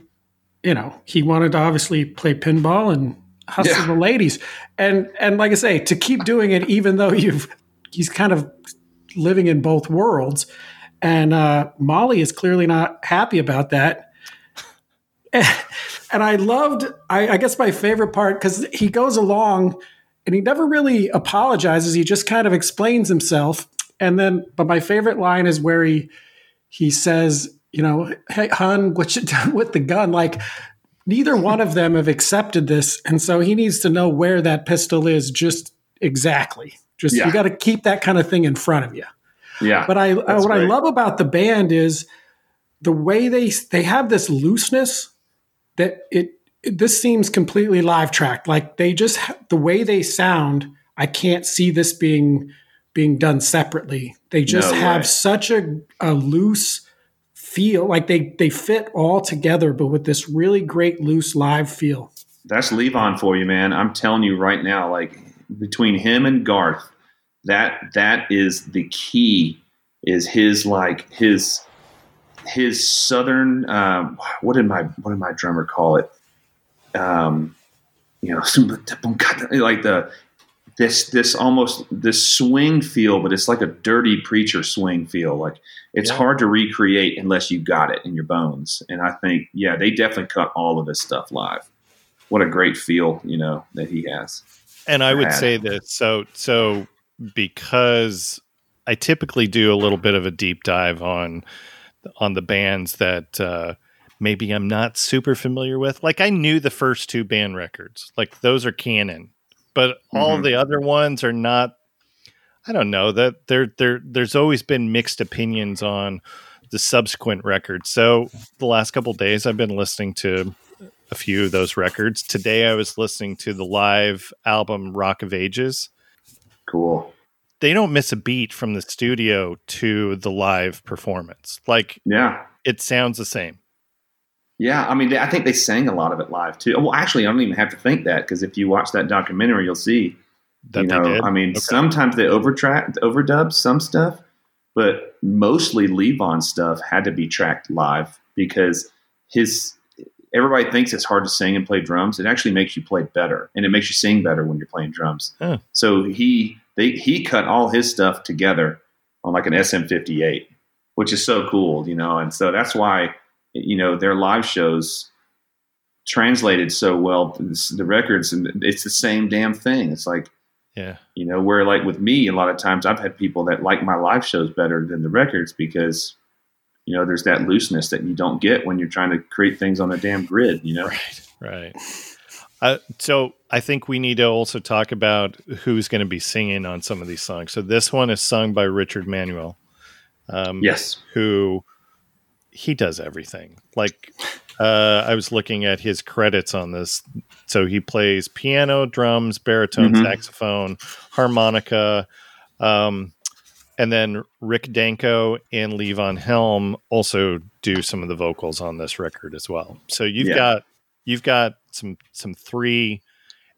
you know he wanted to obviously play pinball and hustle Yeah. the ladies and and like I say to keep doing it even though you've he's kind of living in both worlds and uh, Molly is clearly not happy about that and I loved, I, I guess my favorite part, because he goes along and he never really apologizes. He just kind of explains himself. And then, but my favorite line is where he, he says, you know, hey, hun, what you done with the gun? Like, neither one of them have accepted this. And so he needs to know where that pistol is just exactly. Just, Yeah. you got to keep that kind of thing in front of you. Yeah. But I, uh, what I love about the band is the way they they have this looseness that it, it- this seems completely live tracked. Like they just the way they sound, I can't see this being being done separately. They just No have way. such a, a loose feel. Like they they fit all together, but with this really great loose live feel. That's Levon for you, man. I'm telling you right now, like between him and Garth, that that is the key. Is his like his his southern um, what did my what did my drummer call it? Um, you know, like the this this almost this swing feel, but it's like a dirty preacher swing feel. Like it's Yeah. hard to recreate unless you got it in your bones. And I think, yeah, they definitely cut all of this stuff live. What a great feel, you know, that he has. And I would Rad. say that so so because I typically do a little bit of a deep dive on on the bands that uh, maybe I'm not super familiar with. Like I knew the first two band records, like those are canon, but all Mhm. the other ones are not. I don't know that there there there's always been mixed opinions on the subsequent records. So the last couple days I've been listening to a few of those records. Today I was listening to the live album Rock of Ages. Cool. They don't miss a beat from the studio to the live performance. Like Yeah. it sounds the same. Yeah, I mean, I think they sang a lot of it live too. Well, actually, I don't even have to think that because if you watch that documentary, you'll see. That you they know, did. I mean, Okay. sometimes they overtrack, overdub some stuff, but mostly Levon's stuff had to be tracked live because his. Everybody thinks it's hard to sing and play drums. It actually makes you play better, and it makes you sing better when you're playing drums. Huh. So he they he cut all his stuff together on like an SM58, which is so cool, you know. And so that's why you know their live shows translated so well the records and it's the same damn thing it's like yeah. you know where like with me a lot of times i've had people that like my live shows better than the records because you know there's that looseness that you don't get when you're trying to create things on a damn grid you know Right. Right. Uh, so I think we need to also talk about who's going to be singing on some of these songs. So this one is sung by Richard Manuel. Um, yes who he does everything. Like uh, I was looking at his credits on this. So he plays piano, drums, baritone, Mhm. saxophone, harmonica, um, and then Rick Danko and Levon Helm also do some of the vocals on this record as well. So you've Yeah. got you've got some some three,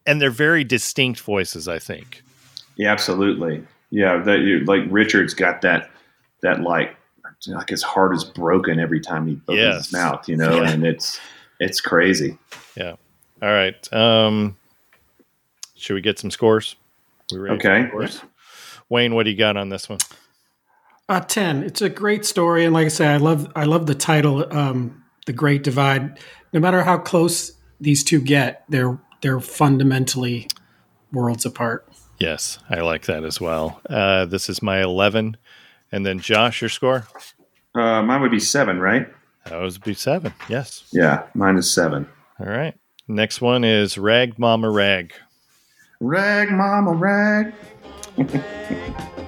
and they're very distinct voices. I think. yeah absolutely yeah that you like richard's got that that like like his heart is broken every time he opens Yes. his mouth you know Yeah. and it's it's crazy Yeah. All right. Um, should we get some scores? We ready Okay. scores? Wayne, what do you got on this one? Uh, ten. It's a great story, and like I said, I love I love the title, um, "The Great Divide." No matter how close these two get, they're they're fundamentally worlds apart. Yes, I like that as well. Uh, this is my 11. And then Josh, your score? uh mine would be seven right That was be seven. Yes. yeah mine is seven All right. Next one is Rag Mama Rag. Rag, mama, rag.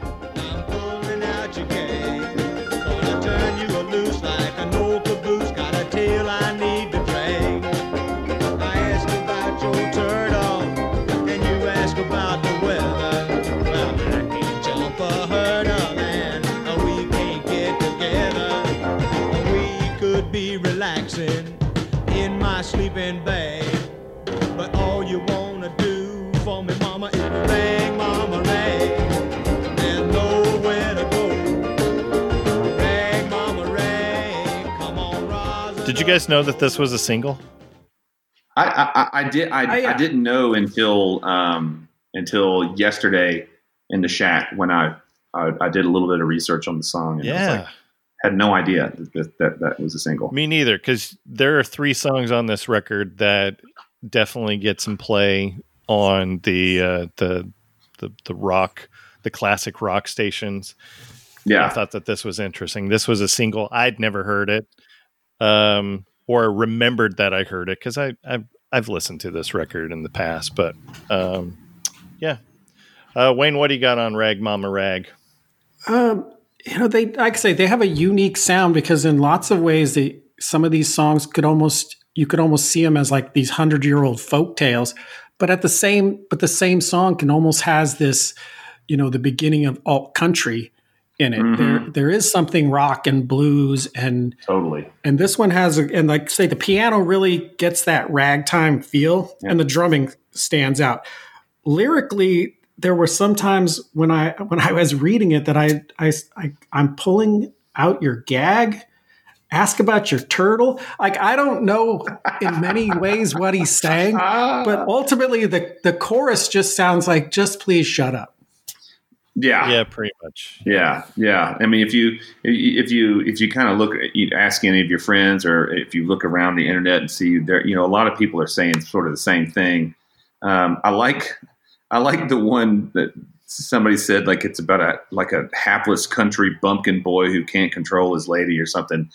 you guys know that this was a single? I, I, I did. I, I, uh, I didn't know until um, until yesterday in the shack when I, I I did a little bit of research on the song and I Yeah. like, had no idea that that, that that was a single. Me neither, because there are three songs on this record that definitely get some play on the uh, the the the rock, the classic rock stations. Yeah, I thought that this was interesting. This was a single. I'd never heard it, um, or remembered that I heard it because I I've, I've listened to this record in the past. But um, yeah, uh, Wayne, what do you got on Rag Mama Rag? Um, you know, they like I say they have a unique sound because in lots of ways, they some of these songs could almost you could almost see them as like these hundred year old folk tales, but at the same but the same song can almost has this, you know, the beginning of alt country in it. Mhm. There there is something rock and blues and totally. and this one has a, and like say the piano really gets that ragtime feel Yeah. and the drumming stands out lyrically there were some times when i when i was reading it that i i, I i'm pulling out your gag ask about your turtle like i don't know in many ways what he's saying but ultimately the the chorus just sounds like just please shut up yeah, Yeah, pretty much. Yeah, yeah. I mean, if you if you if you kind of look, you ask any of your friends, or if you look around the internet and see there, you know, a lot of people are saying sort of the same thing. Um, I like I like the one that somebody said like it's about a like a hapless country bumpkin boy who can't control his lady or something,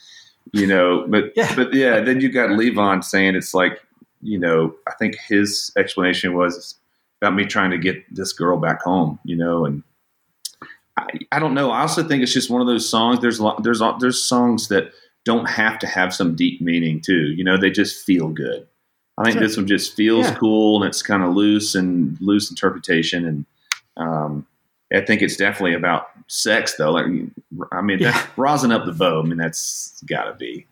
you know. But Yeah. but yeah, then you got Levon saying it's like you know. I think his explanation was about me trying to get this girl back home, you know, and I, I don't know. I also think it's just one of those songs. There's a lot, there's a- there's songs that don't have to have some deep meaning too. You know, they just feel good. I think Sure. this one just feels Yeah. cool and it's kind of loose and loose interpretation. And um, I think it's definitely about sex though. Like, I mean, Yeah. that, rosin up the bow. I mean, that's got to be.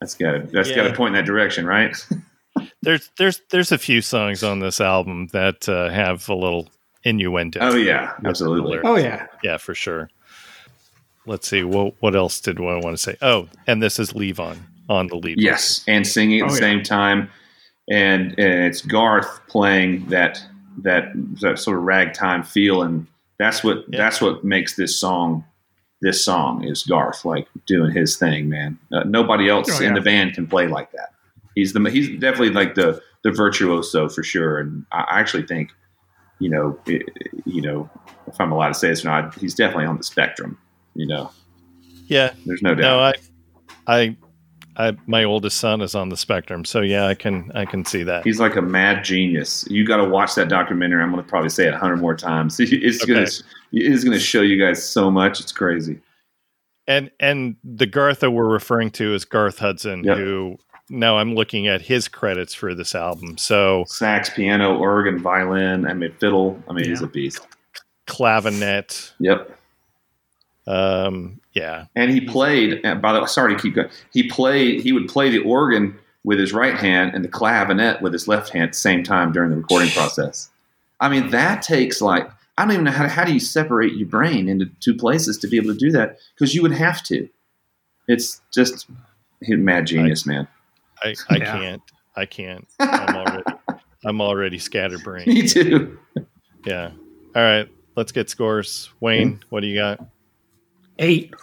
That's got to that's gotta point in that direction, right? There's there's there's a few songs on this album that uh, have a little innuendo. Oh yeah, absolutely. Oh yeah. yeah, for sure. Let's see what what else did I want to say? Oh, and this is Levon on the lead. Yes, and singing at the Oh, yeah. same time, and, and it's Garth playing that that that sort of ragtime feel, and that's what Yeah. that's what makes this song this song is Garth like doing his thing, man. Uh, nobody else Oh, in the band can play like that. He's the he's definitely like the the virtuoso for sure, and I I actually think you know it, you know if I'm allowed to say this or not, he's definitely on the spectrum. You know, yeah. there's no doubt. No, I, I, I, my oldest son is on the spectrum, so yeah, I can I can see that. He's like a mad genius. You got to watch that documentary. I'm going to probably say it a hundred more times. It's Okay. going to it's going to show you guys so much. It's crazy. And and the Garth that we're referring to is Garth Hudson, Yep. who now I'm looking at his credits for this album. So Sax, piano, organ, violin. I mean, fiddle. I mean, he's a beast. clavinet, Yep. um, yeah, And he played. By the way, sorry to keep going. He played. He would play the organ with his right hand and the clavinet with his left hand at the same time during the recording process. I mean, that takes like I don't even know how. To, how do you separate your brain into two places to be able to do that? Because you would have to. It's just mad genius, man. I, I Yeah. can't, I can't. I'm already, I'm already scatterbrained. Me too. Yeah. All right, let's get scores. Wayne, what do you got? Eight.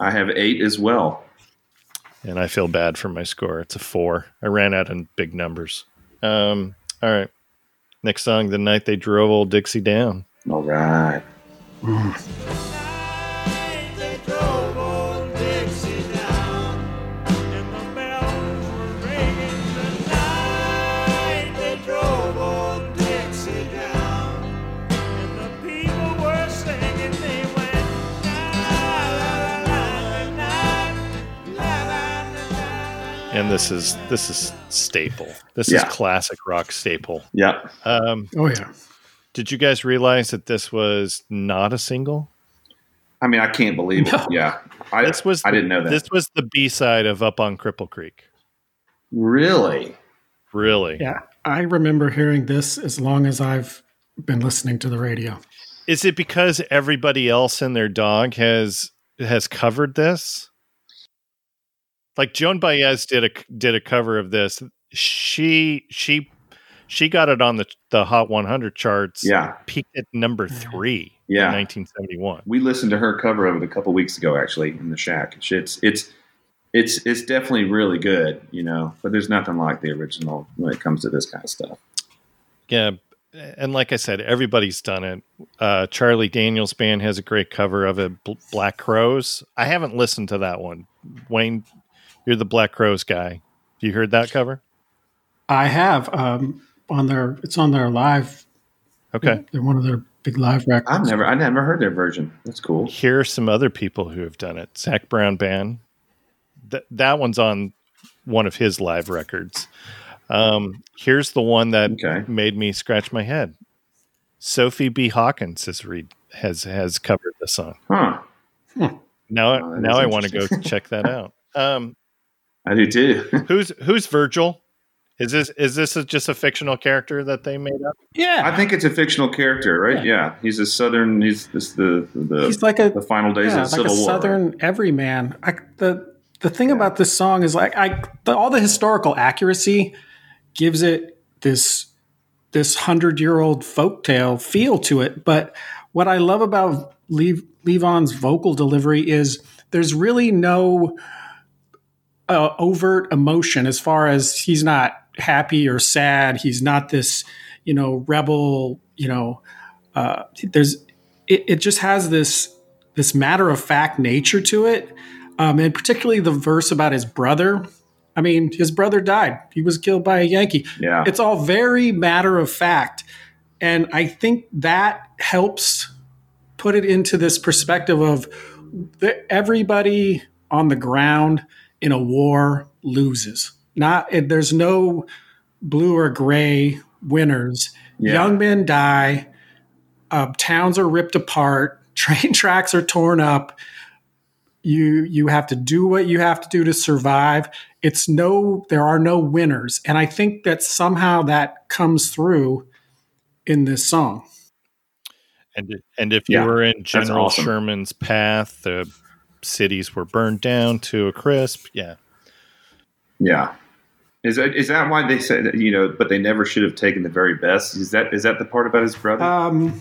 I have eight as well. And I feel bad for my score. It's a four. I ran out in big numbers. Um, all right. Next song, The Night They Drove Old Dixie Down. All right. La. And this is this is staple. This Yeah. is classic rock staple. Yep. Um, Oh yeah. did you guys realize that this was not a single? I mean, I can't believe it. Yeah. I, This was I didn't know that. This was the B side of Up on Cripple Creek. really? Really? Yeah. I remember hearing this as long as I've been listening to the radio. Is it because everybody else and their dog has has covered this? Like Joan Baez did a did a cover of this. She she she got it on the the Hot 100 charts. Yeah. peaked at number three Yeah. in 1971. We listened to her cover of it a couple weeks ago, actually, in the shack. It's it's it's it's definitely really good, you know. But there's nothing like the original when it comes to this kind of stuff. Yeah, and like I said, everybody's done it. Uh, Charlie Daniels band has a great cover of it. Bl- Black Crowes. I haven't listened to that one. Wayne, you're the Black Crowes guy. You heard that cover? I have um, on their. It's on their live. Okay. They're one of their big live records. I've never I never heard their version. That's cool. Here are some other people who have done it. Zac Brown Band. Th- that one's on one of his live records. Um, here's the one that Okay. made me scratch my head. Sophie B. Hawkins has read has has covered the song. Huh. Now, Oh, now I want to go check that out. Um, I do too. who's who's Virgil? Is this is this a, just a fictional character that they made up? yeah. I think it's a fictional character, right? Yeah. He's a southern he's this the the, He's like a the final days yeah, of the like a Civil War. right? southern everyman. I, the the thing about this song is like I the, all the historical accuracy gives it this this hundred year old folktale feel to it. But what I love about Lev, Levon's vocal delivery is there's really no uh, overt emotion as far as he's not happy or sad. He's not this you know rebel. You know, uh, there's it, it just has this this matter of fact nature to it, um, and particularly the verse about his brother. I mean, his brother died; he was killed by a Yankee. Yeah. It's all very matter of fact, and I think that helps put it into this perspective of the, everybody on the ground in a war loses. Not there's no blue or gray winners. Yeah. Young men die. Uh, towns are ripped apart. Train tracks are torn up. You you have to do what you have to do to survive. It's no there are no winners, and I think that somehow that comes through in this song. And and if you Yeah, were in General awesome. Sherman's path, the cities were burned down to a crisp. Yeah. Yeah. Is that is that why they said that, you know? But they never should have taken the very best. Is that is that the part about his brother? Um,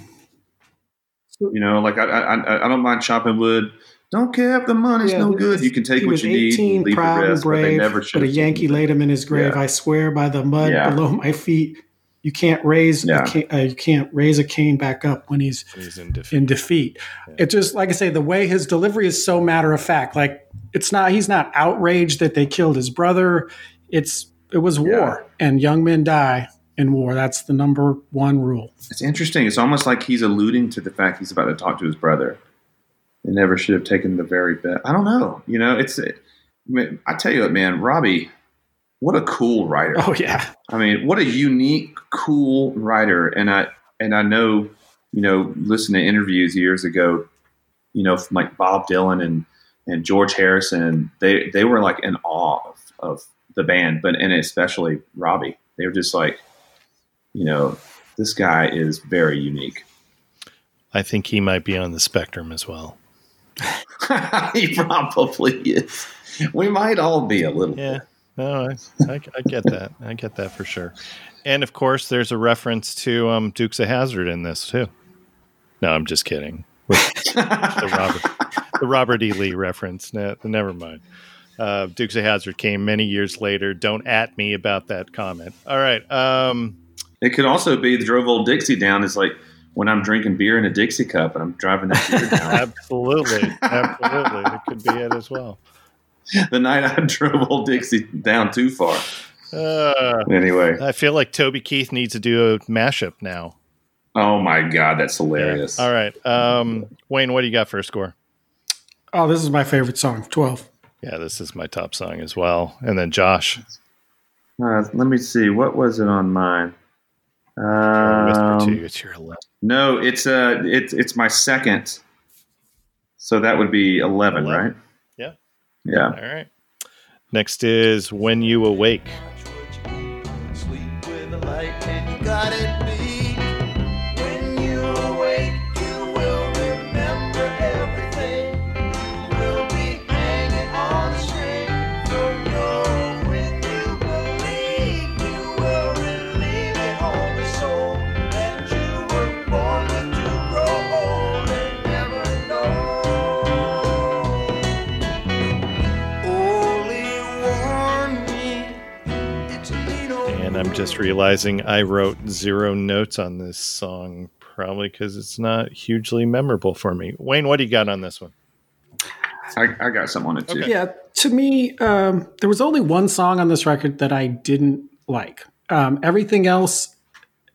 you know, like I I, I don't mind chopping wood. Don't care if the money's Yeah, no good. You can take what you need 18, and leave proud the and rest. But they brave, never should. but a Yankee laid him in his grave. Yeah. I swear by the mud Yeah. below my feet, you can't raise Yeah. a cane, uh, you can't raise a cane back up when he's He's in defeat. in defeat. It just like I say, the way his delivery is so matter of fact. Like it's not he's not outraged that they killed his brother. It's it was war, and young men die in war. That's the number one rule. It's interesting. It's almost like he's alluding to the fact he's about to talk to his brother. They never should have taken the very best. I don't know. You know, it's. I, I tell you what, man, Robbie, what a cool writer. Oh yeah, I mean, what a unique, cool writer. And I and I know, you know, listen to interviews years ago, you know, from like Bob Dylan and and George Harrison. They they were like in awe of, of the band, but and especially Robbie. They were just like, you know, this guy is very unique. I think he might be on the spectrum as well. he probably is. We might all be a little. Yeah. No, I, I, I get that. I get that for sure. And of course, there's a reference to um, Dukes of Hazzard in this too. No, I'm just kidding. the Robert, the Robert E. Lee reference. Ne- never mind. Uh, Dukes of Hazzard came many years later. Don't at me about that comment. All right. Um, It could also be the drove old Dixie down is like when I'm drinking beer in a Dixie cup and I'm driving that beer down. absolutely, absolutely, it could be it as well. the night I drove old Dixie down too far. Uh, Anyway, I feel like Toby Keith needs to do a mashup now. oh my god, that's Yeah. hilarious. All right, um, Wayne, what do you got for a score? oh this is my favorite song. Twelve. Yeah, this is my top song as well. And then Josh, Uh, let me see. What was it on mine? I'll to Um, you, it's your 11. no, it's uh, it's it's my second. So that would be eleven, 11. right? Yeah. All right. Next is When You Awake. Just realizing I wrote zero notes on this song, probably because it's not hugely memorable for me. Wayne, what do you got on this one? I, I got some on it too. Okay. Yeah, to me, um, there was only one song on this record that I didn't like. Um, everything else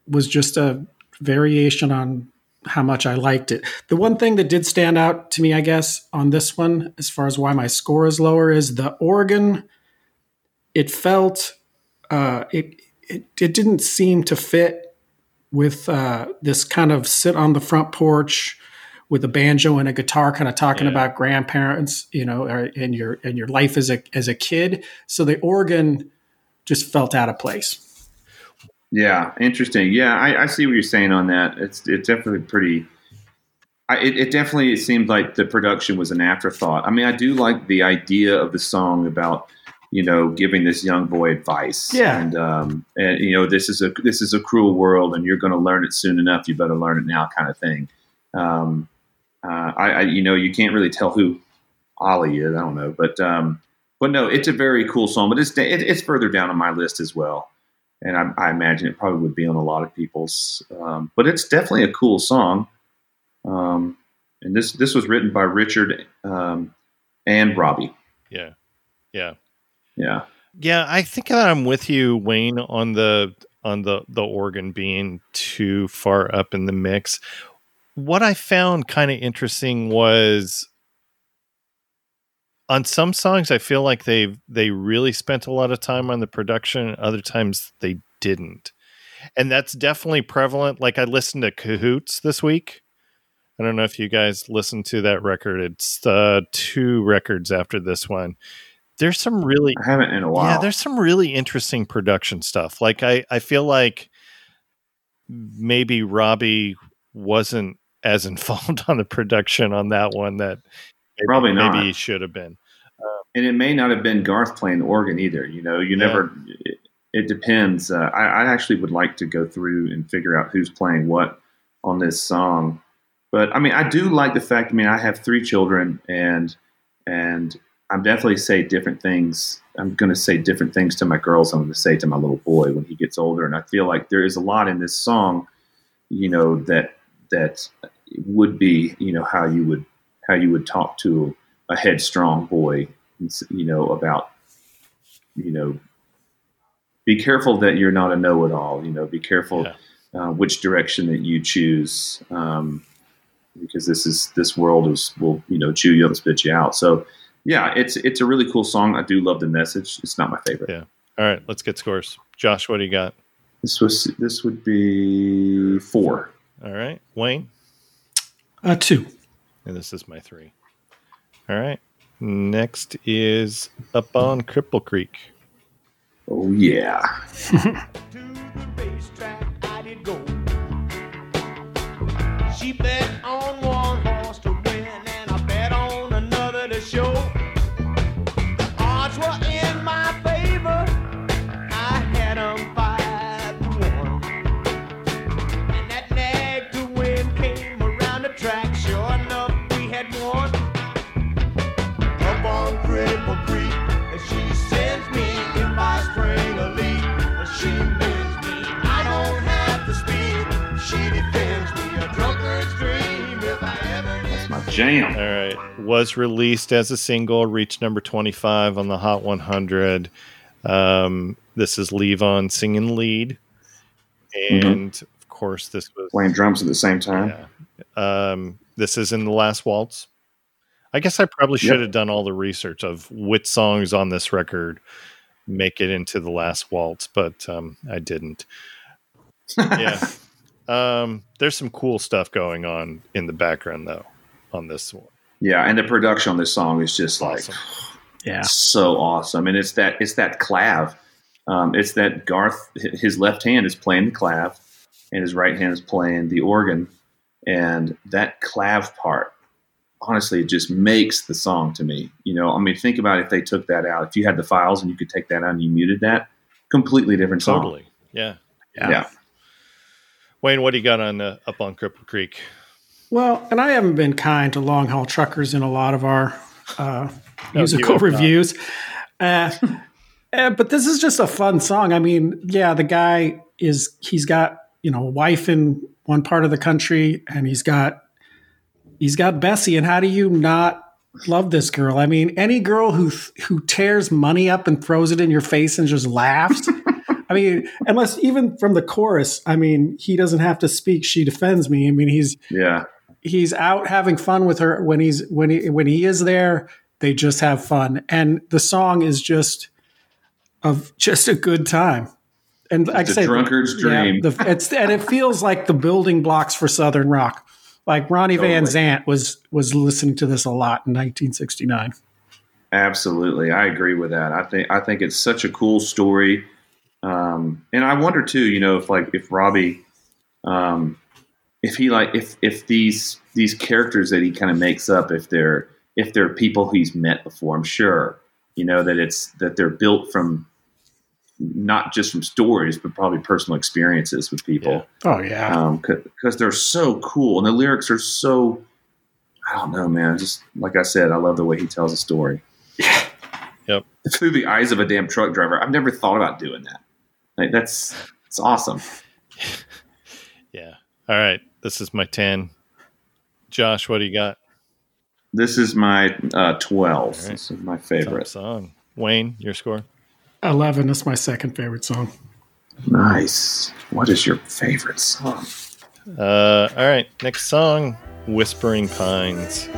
was just a variation on how much I liked it. The one thing that did stand out to me, I guess, on this one, as far as why my score is lower, is the organ. It felt uh, it, it it didn't seem to fit with uh, this kind of sit on the front porch with a banjo and a guitar, kind of talking Yeah. about grandparents, you know, or, and your and your life as a as a kid. So the organ just felt out of place. Yeah, interesting. Yeah, I, I see what you're saying on that. It's it's definitely pretty. I, it, it definitely seemed like the production was an afterthought. I mean, I do like the idea of the song about you know giving this young boy advice. Yeah. and um, and you know this is a this is a cruel world, and you're going to learn it soon enough. You better learn it now, kind of thing. Um, uh, I, I you know you can't really tell who Ollie is. I don't know, but um, but no, it's a very cool song. But it's it, it's further down on my list as well and I, I imagine it probably would be on a lot of people's. Um, but it's definitely a cool song. Um, and this this was written by Richard um, and Robbie. Yeah. Yeah. Yeah, Yeah, I think that I'm with you, Wayne, on the on the the organ being too far up in the mix. what I found kind of interesting was on some songs I feel like they they really spent a lot of time on the production, other times they didn't. And that's definitely prevalent. Like I listened to Cahoots this week. I don't know if you guys listened to that record. It's uh, two records after this one. There's some really I haven't in a while. yeah, there's some really interesting production stuff. Like I, I feel like maybe Robbie wasn't as involved on the production on that one that maybe, Probably not. maybe he should have been. and it may not have been Garth playing the organ either. You know, you never. It, it depends. Uh, I, I actually would like to go through and figure out who's playing what on this song. But I mean, I do like the fact. I mean, I have three children, and and I'm definitely say different things. I'm going to say different things to my girls. I'm going to say to my little boy when he gets older. And I feel like there is a lot in this song, you know, that that would be, you know, how you would how you would talk to a headstrong boy, you know, about, you know, be careful that you're not a know-it-all. You know, be careful Yeah. uh, which direction that you choose, um, because this is this world is will you know chew you up and spit you out. So, yeah, it's it's a really cool song. I do love the message. It's not my favorite. Yeah. All right, let's get scores. Josh, what do you got? This was this would be four. All right, Wayne, Uh, two. and this is my three. All right, next is up on Cripple Creek. Oh yeah. to the racetrack I did go. She bet jam. All right. Was released as a single, reached number 25 on the Hot 100. Um, this is Levon singing lead. And of course, this was. Playing drums at the same time. Yeah. Um, this is in the last waltz. I guess I probably should Yep. have done all the research of which songs on this record make it into the last waltz, but um, I didn't. Yeah. um, there's some cool stuff going on in the background, though, on this one. Yeah, and the production on this song is just like Awesome. Yeah. so awesome, and it's that it's that clav. Um, it's that Garth. His left hand is playing the clav, and his right hand is playing the organ, and that clav part. Honestly, it just makes the song to me. You know, I mean, think about if they took that out. If you had the files and you could take that out and you muted that, completely different song. Totally. Yeah. Yeah. Wayne, what do you got on uh, up on Cripple Creek? Well, and I haven't been kind to long haul truckers in a lot of our uh, No, musical you have not. reviews. Uh, uh, but this is just a fun song. I mean, yeah, the guy is, he's got, you know, a wife in one part of the country and he's got, he's got Bessie. And how do you not love this girl? I mean, any girl who, who tears money up and throws it in your face and just laughs. I mean, unless even from the chorus, I mean, he doesn't have to speak. She defends me. I mean, he's, Yeah. He's out having fun with her. When he's when he when he is there they just have fun. And the song is just of just a good time. And like I It's a say drunkard's dream. the, it's and it feels like the building blocks for southern rock. Like ronnie van zant was was listening to this a lot in 1969 Absolutely, I agree with that. I think I think it's such a cool story, um, and I wonder too. You know, if like if Robbie, um, if he like if if these these characters that he kind of makes up, if they're if they're people he's met before, I'm sure you know that it's that they're built from not just from stories, but probably personal experiences with people oh yeah um, because they're so cool and the lyrics are so I don't know, man. Just like I said, I love the way he tells a story. Yep. Through the eyes of a damn truck driver. I've never thought about doing that. Like that's it's awesome. Yeah. All right. This is my 10. Josh, what do you got? This is my uh, twelve. All right. This is my Top favorite. song. Wayne, your score? 11 is my second favorite song Nice. What is your favorite song? Uh, all right, next song, "Whispering Pines."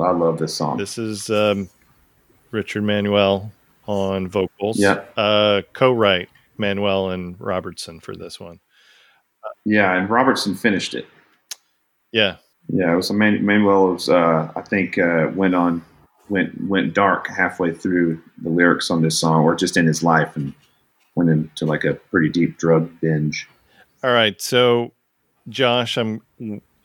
I love this song. This is um, Richard Manuel on vocals. Yeah. Uh, co-write Manuel and Robertson for this one. yeah, and Robertson finished it. Yeah. Yeah, it was Man- Manuel was uh, I think uh, went on went went dark halfway through the lyrics on this song, or just in his life, and went into like a pretty deep drug binge. All right. So, Josh, I'm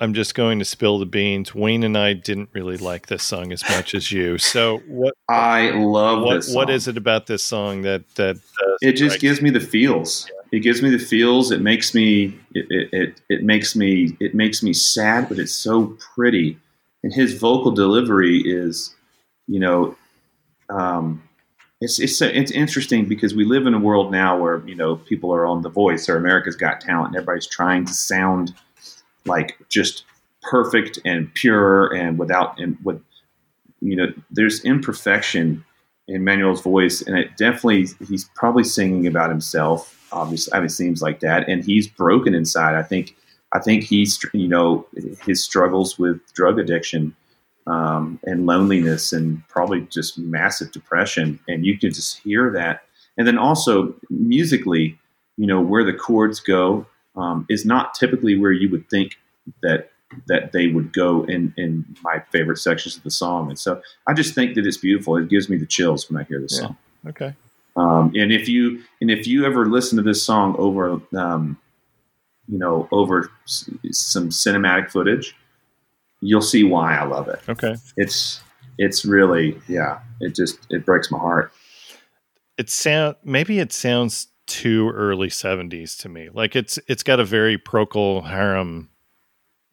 I'm just going to spill the beans. Wayne and I didn't really like this song as much as you. So, what I love what this. what is it about this song that that uh, it just gives me the feels it gives me the feels it makes me it, it, it, it makes me it makes me sad but it's so pretty and his vocal delivery is you know um, it's it's it's interesting because we live in a world now where you know people are on the voice or america's got talent and everybody's trying to sound like just perfect and pure and without and with you know there's imperfection in Manuel's voice, and it definitely he's probably singing about himself. Obviously, I mean, it seems like that, and he's broken inside. I think, I think he's you know his struggles with drug addiction um, and loneliness, and probably just massive depression, and you can just hear that. And then also musically, you know, where the chords go um, is not typically where you would think that that they would go in in my favorite sections of the song, and so I just think that it's beautiful. It gives me the chills when I hear this Yeah. song. Okay. Um, and if you and if you ever listen to this song over, um, you know, over s- some cinematic footage, you'll see why I love it. Okay. It's it's really yeah. It just it breaks my heart. It sound maybe it sounds too early 70s to me. Like it's it's got a very Procol Harum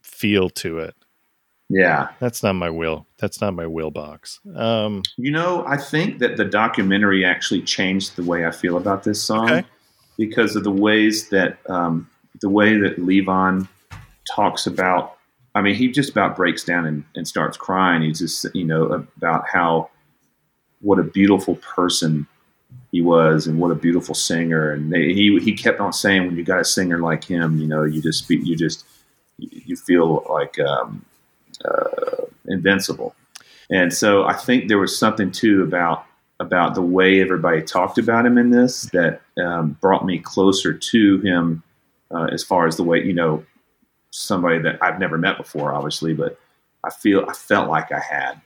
feel to it. Yeah, That's not my wheel. That's not my wheel box. Um, you know, I think that the documentary actually changed the way I feel about this song Okay. because of the ways that um, the way that Levon talks about. I mean, he just about breaks down and, and starts crying. He's just, you know, about how what a beautiful person he was and what a beautiful singer. And they, he he kept on saying, when you got a singer like him, you know, you just you just you feel like um, uh, invincible. And so I think there was something too about about the way everybody talked about him in this that um, brought me closer to him uh, as far as the way you know somebody that I've never met before, obviously, but I feel I felt like I had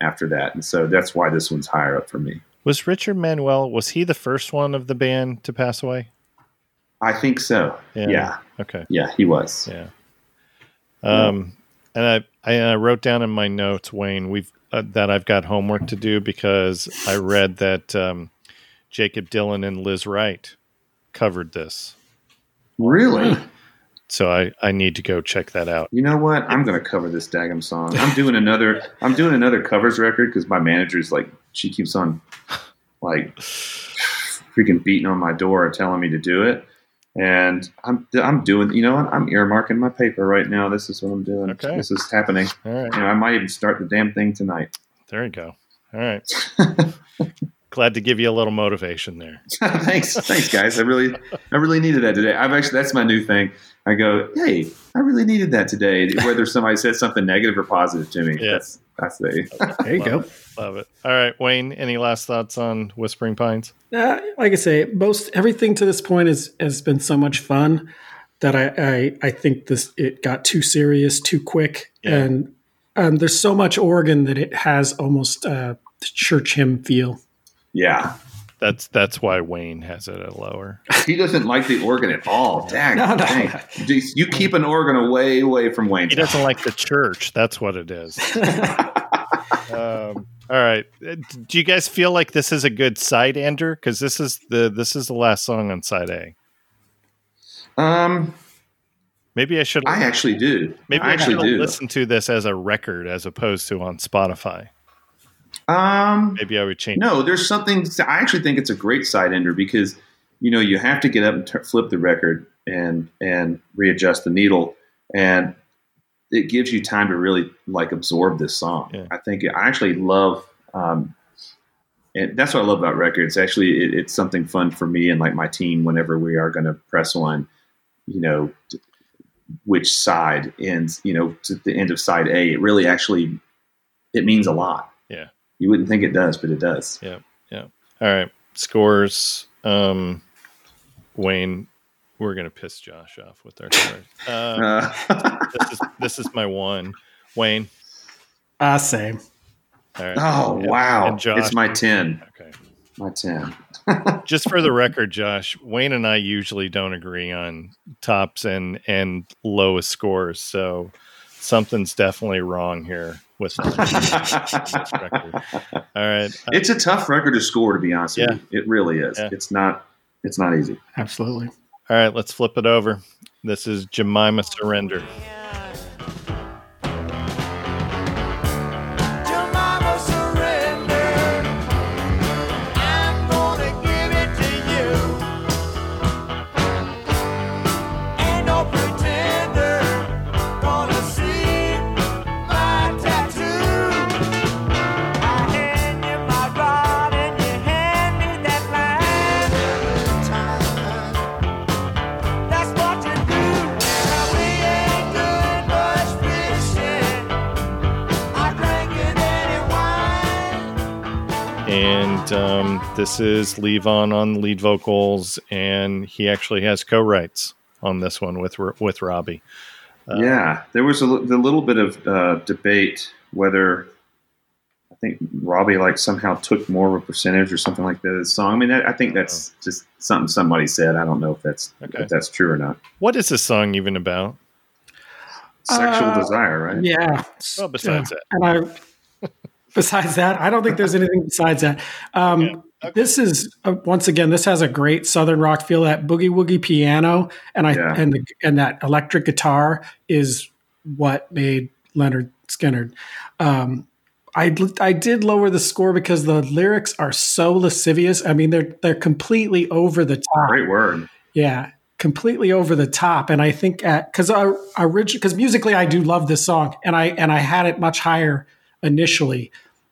after that, and so that's why this one's higher up for me. Was Richard Manuel was he the first one of the band to pass away? I think so. Yeah. Yeah, Okay. yeah, he was. Yeah. Um, and I, I, I wrote down in my notes, Wayne, we've uh, that I've got homework to do because I read that um, Jakob Dylan and Lizz Wright covered this, Really? so I, I need to go check that out. You know what? I'm going to cover this daggum song. I'm doing another. I'm doing another covers record because my manager's like, she keeps on, like, freaking beating on my door, telling me to do it. And I'm I'm doing. You know what? I'm earmarking my paper right now. This is what I'm doing. Okay. This is happening. All right, You know, I might even start the damn thing tonight. there you go. All right, glad to give you a little motivation there. thanks, thanks, guys. I really, I really needed that today. I've actually that's my new thing. I go, hey, I really needed that today. Whether somebody said something negative or positive to me, Yeah. that's that's the There you Love go. it. Love it. All right, Wayne. Any last thoughts on Whispering Pines? Uh, like I say, most everything to this point is, has been so much fun that I, I I think this it got too serious too quick, Yeah. and um, there's so much organ that it has almost a church hymn feel. yeah. That's that's why Wayne has it at lower. He doesn't like the organ at all. Dang, No, no. dang. You keep an organ away, away from Wayne. He doesn't like the church. That's what it is. um, all right. Uh, Do you guys feel like this is a good side ender? Because this is the this is the last song on side A. Um, Maybe I should. I actually do. maybe I I actually should do. listen to this as a record as opposed to on Spotify. Um, Maybe I would change. no, there's something. I actually think it's a great side ender because you know you have to get up and t- flip the record and and readjust the needle, and it gives you time to really like absorb this song. Yeah. I think I actually love. Um, and that's what I love about records. Actually, it, it's something fun for me and like my team whenever we are going to press on, you know, which side ends, you know, to the end of side A. It really actually it means a lot. Yeah. You wouldn't think it does, but it does. Yeah. Yeah. All right, scores. Um, Wayne, we're gonna piss Josh off with our scores. Uh, Uh, this is this is my one. Wayne. Uh, same. All right. oh Yeah. wow! And Josh. It's my ten. Okay. My ten. Just for the record, Josh, Wayne and I usually don't agree on tops and and lowest scores, so something's definitely wrong here with this record. All right. Uh, it's a tough record to score, to be honest Yeah. with you. It really is. Yeah. It's not. It's not easy. Absolutely. all right, let's flip it over. This is Jemima Surrender. And um, this is Levon on lead vocals, and he actually has co-writes on this one with with Robbie. Uh, yeah, there was a, li- the little bit of uh, debate whether I think Robbie like somehow took more of a percentage or something like that of the song. I mean, that, I think that's just something somebody said. I don't know if that's Okay. if that's true or not. What is this song even about? Sexual Uh, desire, right? Yeah. Well, besides that, And I, besides that, I don't think there's anything besides that. Um, Yeah. Okay. This is uh, once again, this has a great southern rock feel. That boogie woogie piano and I Yeah. and the, and that electric guitar is what made Lynyrd Skynyrd. Um, I I did lower the score because the lyrics are so lascivious. I mean, they're they're completely over the top. Great word. Yeah, completely over the top. And I think at because I originally because musically I do love this song, and I and I had it much higher initially,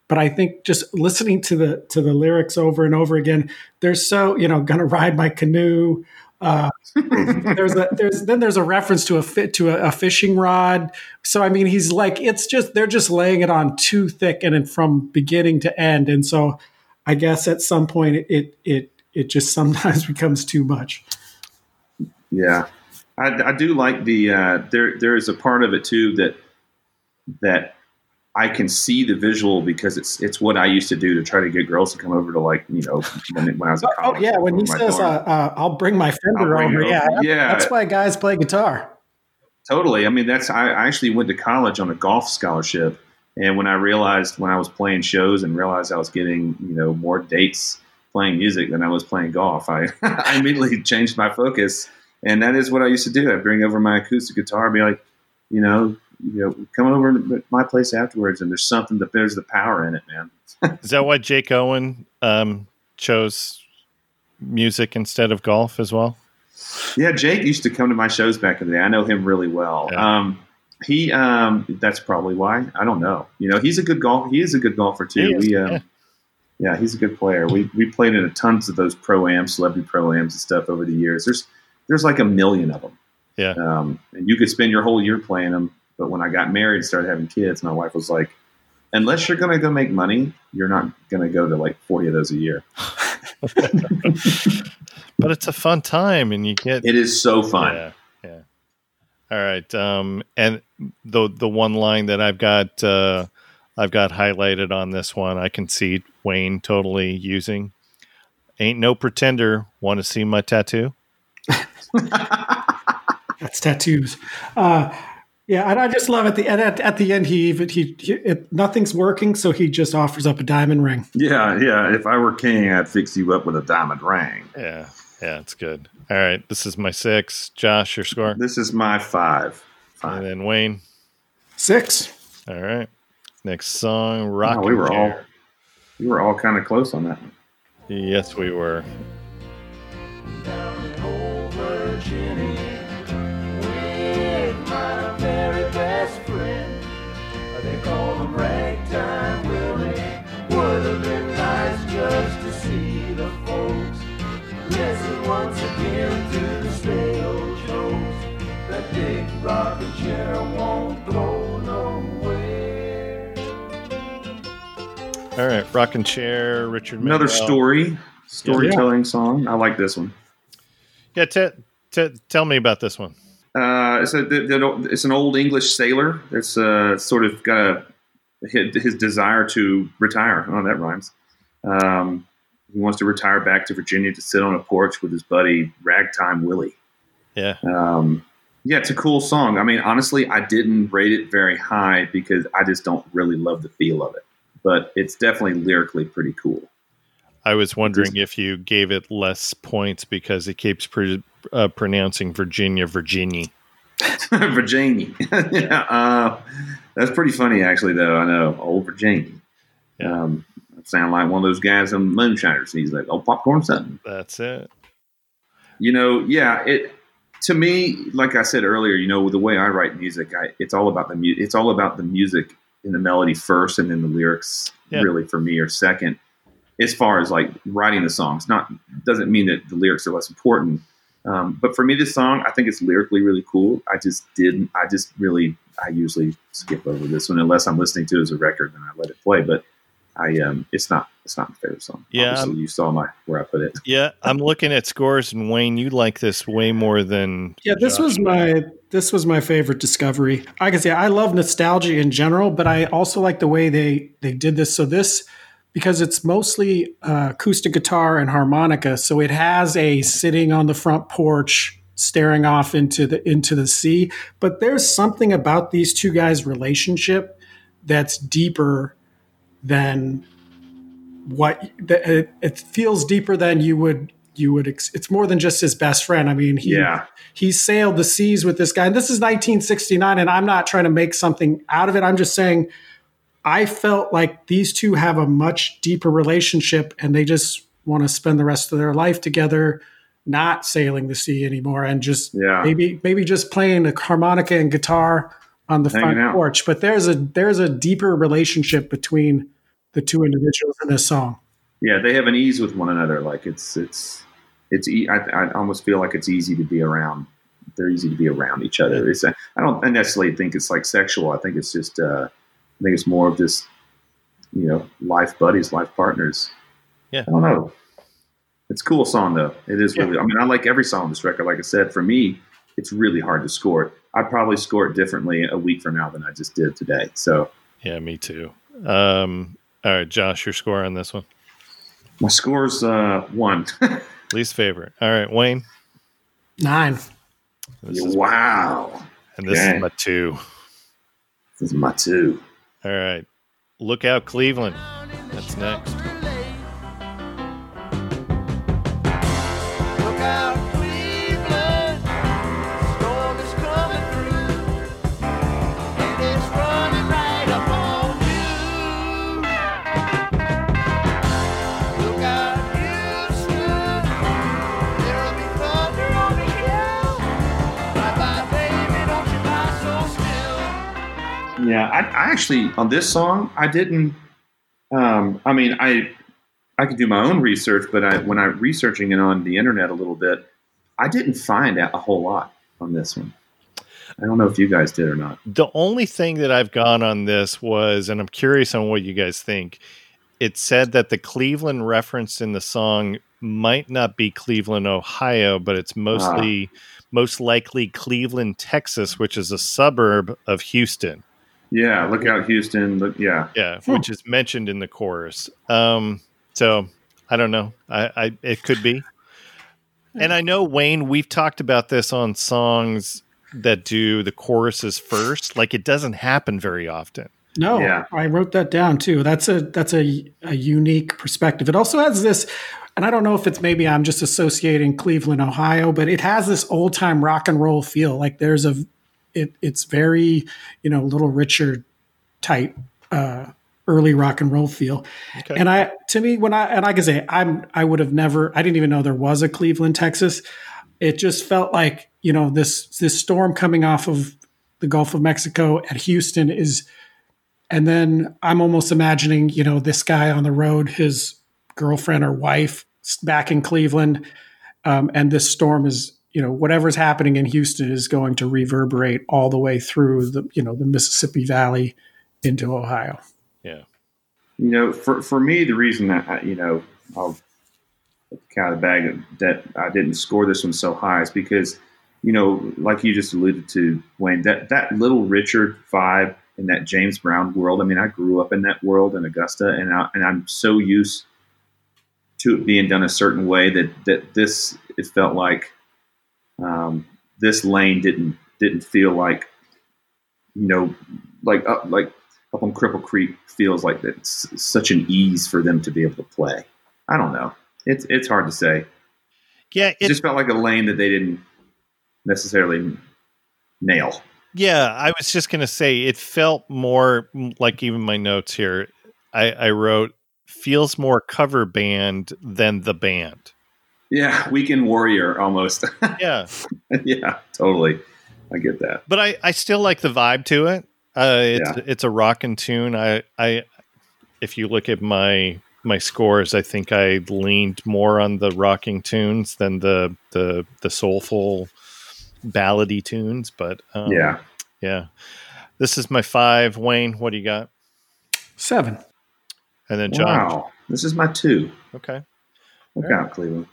but I think just listening to the to the lyrics over and over again, they're so you know gonna ride my canoe. Uh, there's a there's then there's a reference to a fit to a, a fishing rod. So I mean, he's like it's just they're just laying it on too thick and from beginning to end. And so I guess at some point it it it, it just sometimes becomes too much. Yeah, I, I do like the uh, there. There is a part of it too that that I can see the visual because it's it's what I used to do to try to get girls to come over to like you know when, when I was in Oh, yeah, when he says, uh, uh, "I'll bring my Fender bring over," it yeah, yeah, that's why guys play guitar. Totally. I mean, that's I I actually went to college on a golf scholarship, and when I realized when I was playing shows and realized I was getting you know more dates playing music than I was playing golf, I I immediately changed my focus, and that is what I used to do. I'd bring over my acoustic guitar, and be like, you know, you know, come over to my place afterwards, and there's something that there's the power in it, man. is that why Jake Owen um, chose music instead of golf as well? Yeah, Jake used to come to my shows back in the day. I know him really well. Yeah. Um, he, um, that's probably why. I don't know. You know, he's a good golf. He is a good golfer too. Is, we, um, yeah. yeah. he's a good player. We we played in a tons of those pro ams, celebrity pro ams and stuff over the years. There's there's like a million of them. Yeah. Um, and you could spend your whole year playing them. But when I got married and started having kids, my wife was like, unless you're going to go make money, you're not going to go to like 40 of those a year. But it's a fun time, and you get It is so fun. Yeah, yeah. All right. Um, and the the one line that I've got uh, I've got highlighted on this one, I can see Wayne totally using. Ain't no pretender. Want to see my tattoo? That's tattoos. Uh, yeah, and I just love at the end. At, at the end, he even he, he it, nothing's working, so he just offers up a diamond ring. Yeah, yeah. If I were king, I'd fix you up with a diamond ring. Yeah, yeah. It's good. All right. This is my six. Josh, your score, This is my five. five. and then Wayne. Six. All right. Next song, Rock. we were all- We were all kind of close on that one. Yes, we were. All right, Rockin' Chair, Richard. Another Manuel. story, storytelling song. I like this one. Yeah, t- t- tell me about this one. Uh, it's, a, the, the, it's an old English sailor that's uh, sort of got a his, his desire to retire. Oh, that rhymes. Um, he wants to retire back to Virginia to sit on a porch with his buddy Ragtime Willie. Yeah, Um, yeah, it's a cool song. I mean, honestly, I didn't rate it very high because I just don't really love the feel of it. But it's definitely lyrically pretty cool. I was wondering if you gave it less points because it keeps pre- uh, pronouncing Virginia, Virginia. Virginia. yeah, uh, that's pretty funny, actually. Though I know old Virginia. Yeah. Um, sound like one of those guys on Moonshiners. He's like, "Oh, popcorn something." That's it. You know, yeah. It to me, like I said earlier, you know, the way I write music, I, it's all about the mu- It's all about the music and the melody first, and then the lyrics. Yeah. Really, for me, are second. As far as like writing the songs, not doesn't mean that the lyrics are less important. Um, but for me, this song, I think it's lyrically really cool. I just didn't. I just really. I usually skip over this one unless I'm listening to it as a record, and I let it play. But I, um, it's not. It's not my favorite song. Yeah, Obviously, you saw my where I put it. Yeah, I'm looking at scores, and Wayne, you like this way more than Yeah, this Josh. was my this was my favorite discovery. I can say I love nostalgia in general, but I also like the way they they did this. So this because it's mostly uh, acoustic guitar and harmonica, so it has a sitting on the front porch staring off into the into the sea. But there's something about these two guys' relationship that's deeper than what it, it feels deeper than you would you would it's more than just his best friend i mean he Yeah, he sailed the seas with this guy. And this is 1969, and I'm not trying to make something out of it. I'm just saying I felt like these two have a much deeper relationship and they just want to spend the rest of their life together, not sailing the sea anymore and just Yeah. maybe maybe just playing a harmonica and guitar on the Hanging front out. porch. But there's a there's a deeper relationship between the two individuals in this song. yeah. They have an ease with one another. Like it's it's it's. E- I, I almost feel like it's easy to be around. They're easy to be around each other. It's. A, I don't necessarily think it's like sexual. I think it's just. Uh, I think it's more of just. You know, life buddies, life partners. Yeah. I don't know. It's a cool song though. It is Yeah. really. I mean, I like every song on this record. Like I said, for me, it's really hard to score it. I'd probably score it differently a week from now than I just did today. So Yeah, me too. Um, all right, Josh, your score on this one. my score's uh, one. Least favorite. All right, Wayne. Nine. This is, wow. and this okay. is my two. This is my two. All right. Look out, Cleveland. That's next. Yeah, I, I actually on this song I didn't. Um, I mean, I I could do my own research, but I when I'm researching it on the internet a little bit, I didn't find out a whole lot on this one. I don't know if you guys did or not. The only thing that I've gone on this was, and I'm curious on what you guys think. It said that the Cleveland reference in the song might not be Cleveland, Ohio, but it's mostly most likely Cleveland, Texas, which is a suburb of Houston. Yeah, look out, Houston. Look, yeah, Yeah, Hmm. which is mentioned in the chorus. Um, so I don't know. I, I it could be. And I know Wayne, we've talked about this on songs that do the choruses first. Like it doesn't happen very often. No, Yeah. I wrote that down too. That's a that's a, a unique perspective. It also has this, and I don't know if it's maybe I'm just associating Cleveland, Ohio, but it has this old time rock and roll feel. Like there's a, it it's very you know Little Richard type uh, early rock and roll feel. Okay. And I, to me, when I and i can say, I'm I would have never. I didn't even know there was a Cleveland, Texas. It just felt like you know this this storm coming off of the Gulf of Mexico at Houston is, and then I'm almost imagining you know this guy on the road, his girlfriend or wife back in Cleveland, um, and this storm is you know whatever's happening in Houston is going to reverberate all the way through the you know the Mississippi Valley into Ohio. yeah. You know, for for me, the reason that I, you know I'll count the bag that I didn't score this one so high is because you know, like you just alluded to, Wayne, that that little Richard vibe in that James Brown world. I mean, I grew up in that world in Augusta, and I, and I'm so used to it being done a certain way that that this it felt like um, this lane didn't didn't feel like you know like up like up on Cripple Creek feels like it's such an ease for them to be able to play. I don't know. It's it's hard to say. Yeah, It it, just felt like a lane that they didn't necessarily nail. yeah. I was just gonna say it felt more like even my notes here. I, I wrote feels more cover band than the band. Yeah, weekend warrior almost. Yeah, yeah, totally. I get that. but I, I still like the vibe to it. Uh, it's Yeah. it's a rockin' tune. I I if you look at my my scores, I think I leaned more on the rocking tunes than the the the soulful ballady tunes. But um, yeah. yeah. This is my five. Wayne, what do you got? Seven. And then John. Wow. This is my two. Okay. Look All right. out, Cleveland.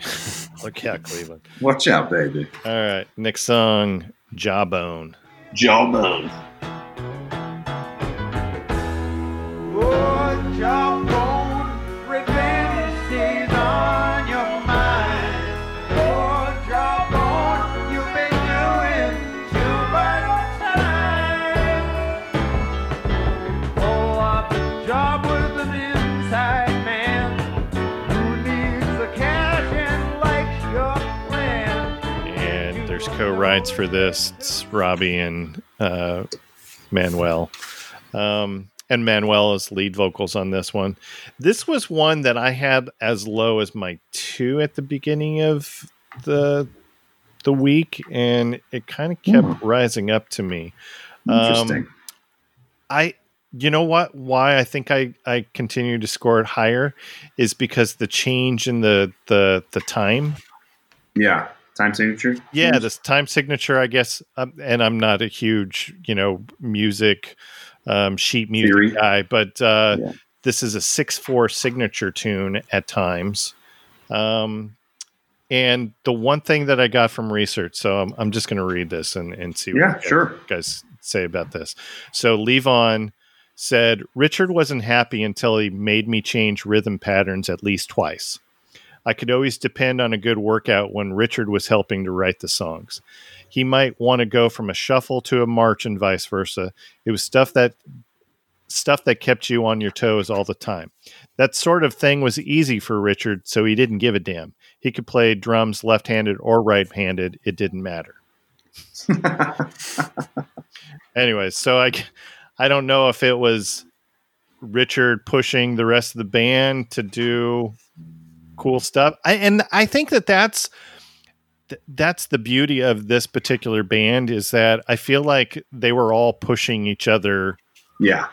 Look out, Cleveland. Watch out, baby. All right. Next song, Jawbone. Jawbone. Co writes for this. It's Robbie and uh, Manuel. Um, and Manuel is lead vocals on this one. This was one that I had as low as my two at the beginning of the the week, and it kind of kept rising up to me. Um, Interesting. I you know what why I think I I continue to score it higher is because the change in the the the time. yeah. Time signature? Yeah, this time signature I guess um, and I'm not a huge, you know, music um sheet music Theory. guy, but uh Yeah. this is a 6/4 signature tune at times. Um and the one thing that I got from research, so I'm, I'm just going to read this and, and see what Yeah, you sure. guys say about this. So Levon said Richard wasn't happy until he made me change rhythm patterns at least twice. I could always depend on a good workout when Richard was helping to write the songs. He might want to go from a shuffle to a march and vice versa. It was stuff that stuff that kept you on your toes all the time. That sort of thing was easy for Richard, so he didn't give a damn. He could play drums left-handed or right-handed, it didn't matter. Anyways, so I I don't know if it was Richard pushing the rest of the band to do cool stuff. I, and I think that that's that's the beauty of this particular band is that I feel like they were all pushing each other yeah.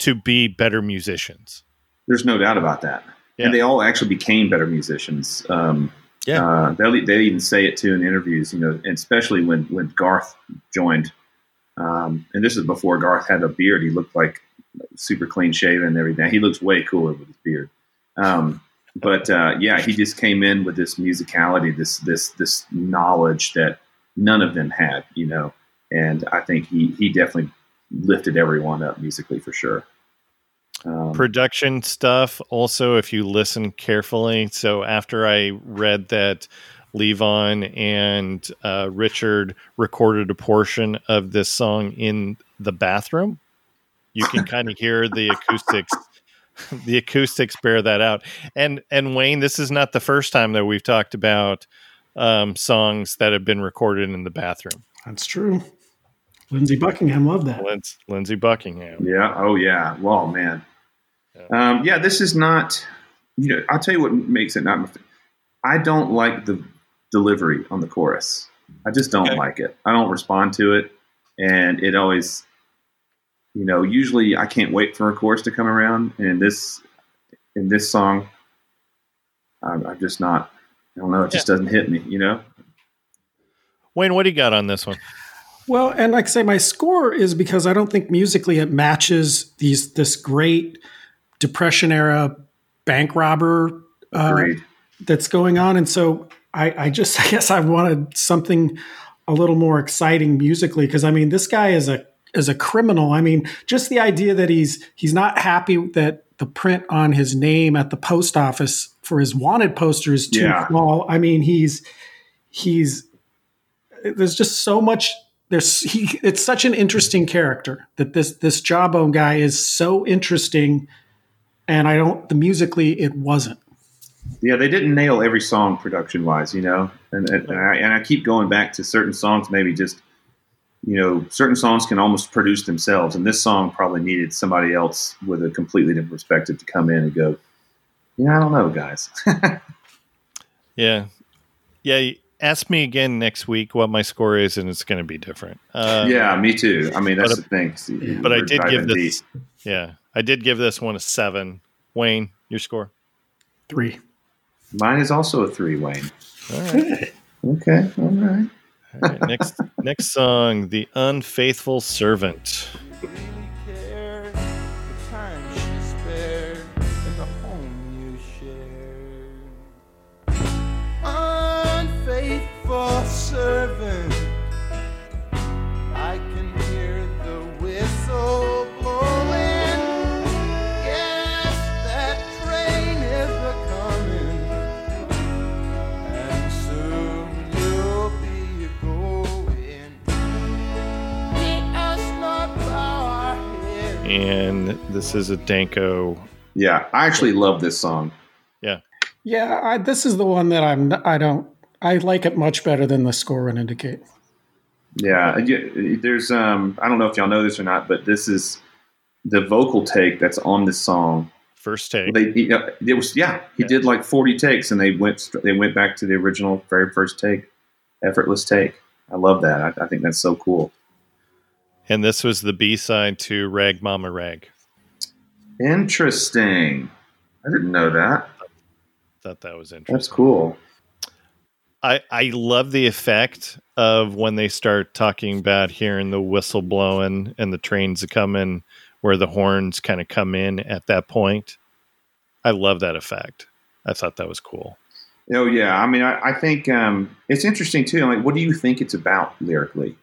to be better musicians. There's no doubt about that. Yeah. And they all actually became better musicians. Um, Yeah. Uh, they they even say it too in interviews, you know, and especially when when Garth joined. Um, and this is before Garth had a beard. He looked like super clean shaven and everything. He looks way cooler with his beard. Um, but uh, yeah, he just came in with this musicality, this this this knowledge that none of them had, you know. And I think he he definitely lifted everyone up musically for sure. Um, production stuff also if you listen carefully so after i read that levon and uh, richard recorded a portion of this song in the bathroom you can kind of hear the acoustics the acoustics bear that out and and wayne this is not the first time that we've talked about um, songs that have been recorded in the bathroom That's true. Lindsey Buckingham loved that. Linds- Lindsey Buckingham. Yeah. Oh, yeah. Well, man. Um, yeah, this is not. You know, I'll tell you what makes it not. my I don't like the delivery on the chorus. I just don't Okay. like it. I don't respond to it, and it always. You know, usually I can't wait for a chorus to come around, and this, in this song, I'm, I'm just not. I don't know. It just doesn't hit me. You know. Wayne, what do you got on this one? Well, and like I say, my score is because I don't think musically it matches these this great Depression era bank robber uh, that's going on, and so I, I just I guess I wanted something a little more exciting musically because I mean this guy is a is a criminal. I mean, just the idea that he's he's not happy that the print on his name at the post office for his wanted poster is too Yeah. small. I mean, he's he's there's just so much there's he it's such an interesting character that this this jawbone guy is so interesting and i don't the musically it wasn't Yeah, they didn't nail every song production wise, you know, and and, and, I, and I keep going back to certain songs. Maybe just you know, certain songs can almost produce themselves, and this song probably needed somebody else with a completely different perspective to come in and go, yeah, I don't know, guys. Yeah. Yeah. Ask me again next week what my score is, and it's going to be different. Uh, yeah, me too. I mean, that's but- the thing. See, But I did give diving this. Yeah. I did give this one a seven. Wayne, your score? three. Mine is also a three, Wayne. All right. Okay, all right. All right. Next, next song, The Unfaithful Servant. really And this is a Danko. Yeah, I actually love this song. yeah I, this is the one that i'm i don't i like it much better than the score would indicate Yeah, and there's um I don't know if y'all know this or not, but this is the vocal take that's on this song. First take. They he, uh, it was yeah he Yeah. did like 40 takes and they went they went back to the original very first take, effortless take. I love that. I, I think that's so cool. And this was the B side to Rag Mama Rag. Interesting. I didn't know that. Thought that was interesting. That's cool. I, I love the effect of when they start talking about hearing the whistle blowing and the trains coming, where the horns kind of come in at that point. I love that effect. I thought that was cool. Oh yeah, I mean I, I think um, it's interesting too. Like, what do you think it's about lyrically?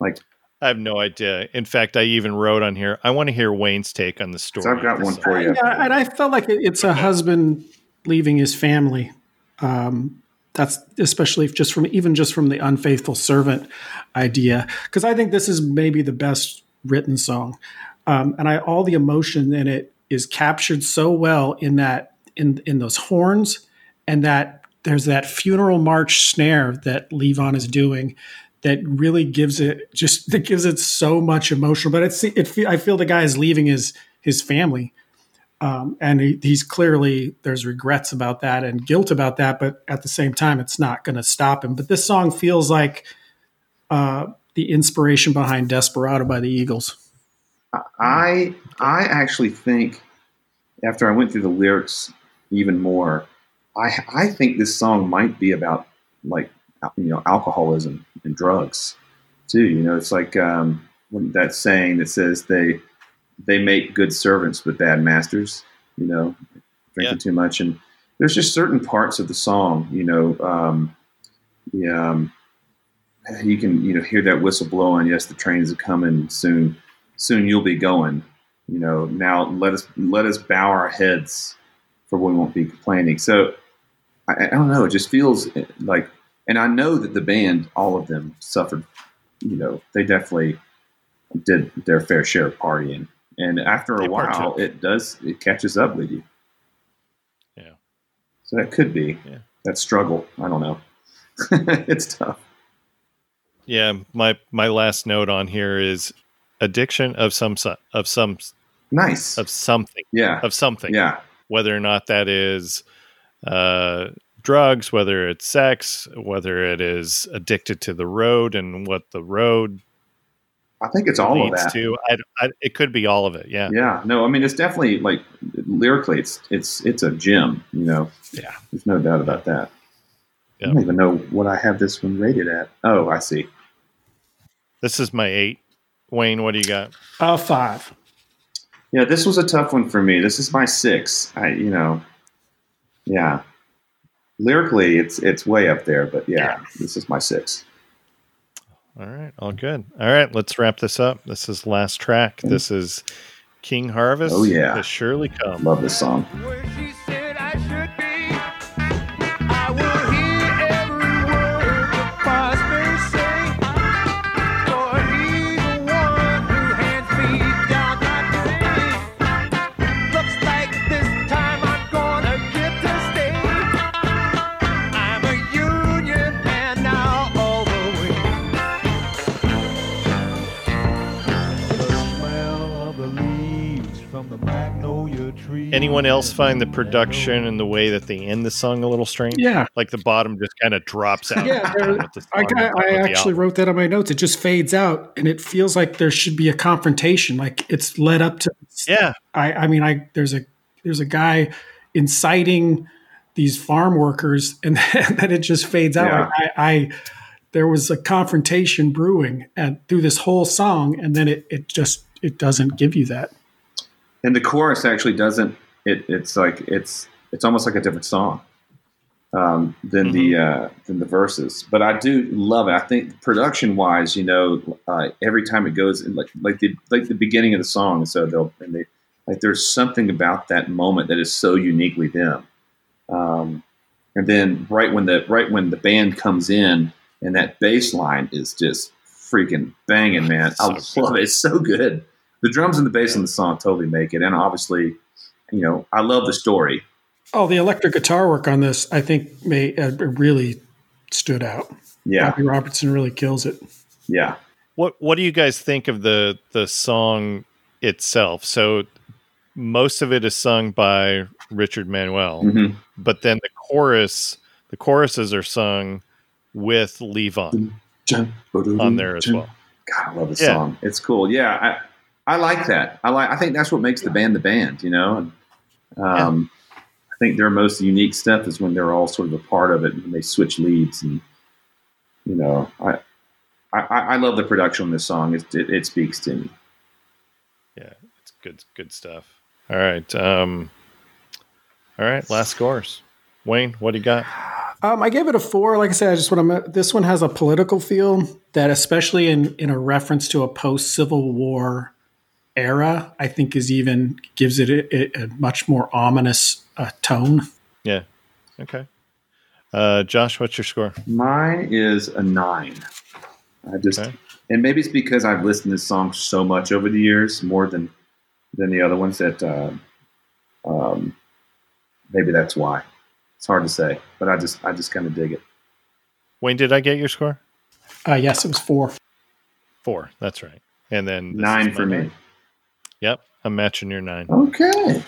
Like, I have no idea. In fact, I even wrote on here. I want to hear Wayne's take on the story. I've got one this for you. yeah and i felt like it's a husband leaving his family um, that's especially just from even just from the unfaithful servant idea because i think this is maybe the best written song um, and I, all the emotion in it is captured so well in that in in those horns and that there's that funeral march snare that Levon is doing that really gives it just that gives it so much emotion but it's it I feel the guy is leaving his his family. Um, and he, he's clearly there's regrets about that and guilt about that but at the same time it's not going to stop him. But this song feels like uh, the inspiration behind Desperado by the Eagles. I I actually think after I went through the lyrics even more, I I think this song might be about like you know alcoholism and drugs too. You know, it's like um, when that saying that says they they make good servants but bad masters. You know, drinking too much, and there's just certain parts of the song. You know, um, yeah, um, you can you know hear that whistle blowing. Yes, the trains are coming soon soon you'll be going. You know, now let us let us bow our heads, for we won't be complaining. So I, I don't know. It just feels like, and I know that the band, all of them, suffered. You know, they definitely did their fair share of partying, and after a They while, partook. it does it catches up with you. Yeah. So that could be Yeah. that struggle. I don't know. it's tough. Yeah, my my last note on here is addiction of some so- of some Nice. of something Yeah. of something. Yeah. Whether or not that is uh, drugs, whether it's sex, whether it is addicted to the road and what the road I think it's all of that. to. I, I, it could be all of it. Yeah. Yeah. No, I mean it's definitely like lyrically, it's it's it's a gem. You know. Yeah. There's no doubt about that. I don't even know what I have this one rated at. Oh, I see. This is my eight. Wayne, what do you got? Uh, five. Yeah, this was a tough one for me. This is my six. I, you know, yeah. Lyrically, it's it's way up there, but yeah, this is my six. All right, all good. All right, let's wrap this up. This is last track. Mm. This is King Harvest. Oh, yeah. has surely come. Love this song. Anyone else find the production and the way that they end the song a little strange? Yeah. like the bottom just kind of drops out. Yeah, the I, got, I actually wrote that on my notes. It just fades out, and it feels like there should be a confrontation. Like it's led up to. Yeah, I, I mean, I there's a there's a guy inciting these farm workers, and then, then it just fades out. Yeah. Like I, I there was a confrontation brewing and through this whole song, and then it it just it doesn't give you that. And the chorus actually doesn't. It, it's like it's it's almost like a different song um, than the uh, than the verses. But I do love it. I think production wise, you know, uh, every time it goes in like like the like the beginning of the song. So they'll and they like there's something about that moment that is so uniquely them. Um, and then right when the right when the band comes in and that bass line is just freaking banging, man. I So love it. It's so good. The drums and the bass in the song totally make it, and obviously, you know, I love the story. Oh, the electric guitar work on this, I think, may uh, really stood out. Yeah, Bobby Robertson really kills it. yeah, What What do you guys think of the the song itself? So most of it is sung by Richard Manuel, hmm but then the chorus, the choruses are sung with Levon on there as well. God, I love the Yeah. song. It's cool. Yeah, I I like that. I like. I think that's what makes the band the band. You know, and, um, I think their most unique stuff is when they're all sort of a part of it and they switch leads and you know I. I, I love the production on this song. It, it, it speaks to me. Yeah, it's good good stuff. All right, um, all right. Last scores. Wayne, what do you got? Um, I gave it a four. Like I said, I just want to. This one has a political feel that, especially in in a reference to a post Civil War era, I think is even gives it a, a much more ominous uh, tone. Yeah. Okay. Uh, Josh, what's your score? Mine is a nine. I just, Okay. and maybe it's because I've listened to this song so much over the years, more than than the other ones. That uh, um, maybe that's why. It's hard to say, but I just, I just kind of dig it. Wayne, did I get your score? Uh, yes, it was four. Four. That's right. And then Nine for my me. Yep, I'm matching your nine. Okay.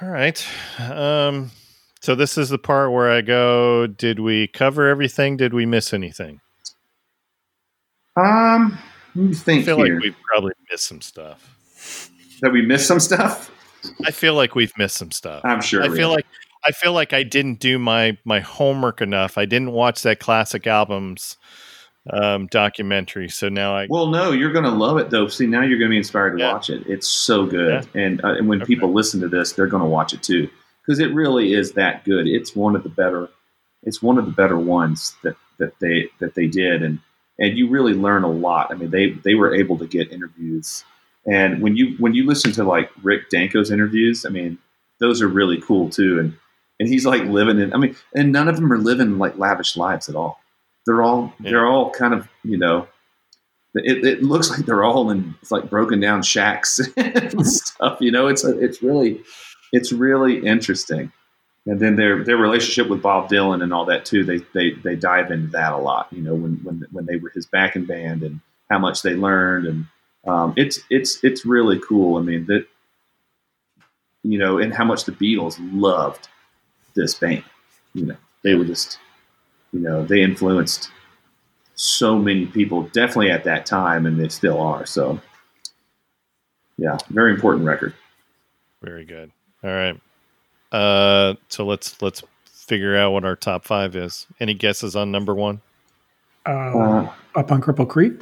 All right. Um, so this is the part where I go. Did we cover everything? Did we miss anything? Um, I feel here. like we've probably missed some stuff. that we missed some stuff. I feel like we've missed some stuff. I'm sure. I feel have. like I feel like I didn't do my my homework enough. I didn't watch that classic albums um, documentary. So now I Well, no, you're going to love it though. See, now you're going to be inspired to Yeah. watch it. It's so good, and uh, and when Okay. people listen to this, they're going to watch it too because it really is that good. It's one of the better. It's one of the better ones that that they that they did, and and you really learn a lot. I mean, they they were able to get interviews, and when you when you listen to like Rick Danko's interviews, I mean, those are really cool too, and and he's like living in. I mean, and none of them are living like lavish lives at all. They're all Yeah. they're all kind of you know it, it looks like they're all in like broken down shacks and stuff. You know, it's it's really it's really interesting. and then their their relationship with Bob Dylan and all that too. They they they dive into that a lot. You know, when when when they were his backing band and how much they learned, and um, it's it's it's really cool. I mean that you know, and how much the Beatles loved this band. You know, they were just you know they influenced so many people, definitely at that time, and they still are. So, yeah, very important record. Very good. All right. Uh, so let's let's figure out what our top five is. Any guesses on number one? Uh, Uh, up on Cripple Creek.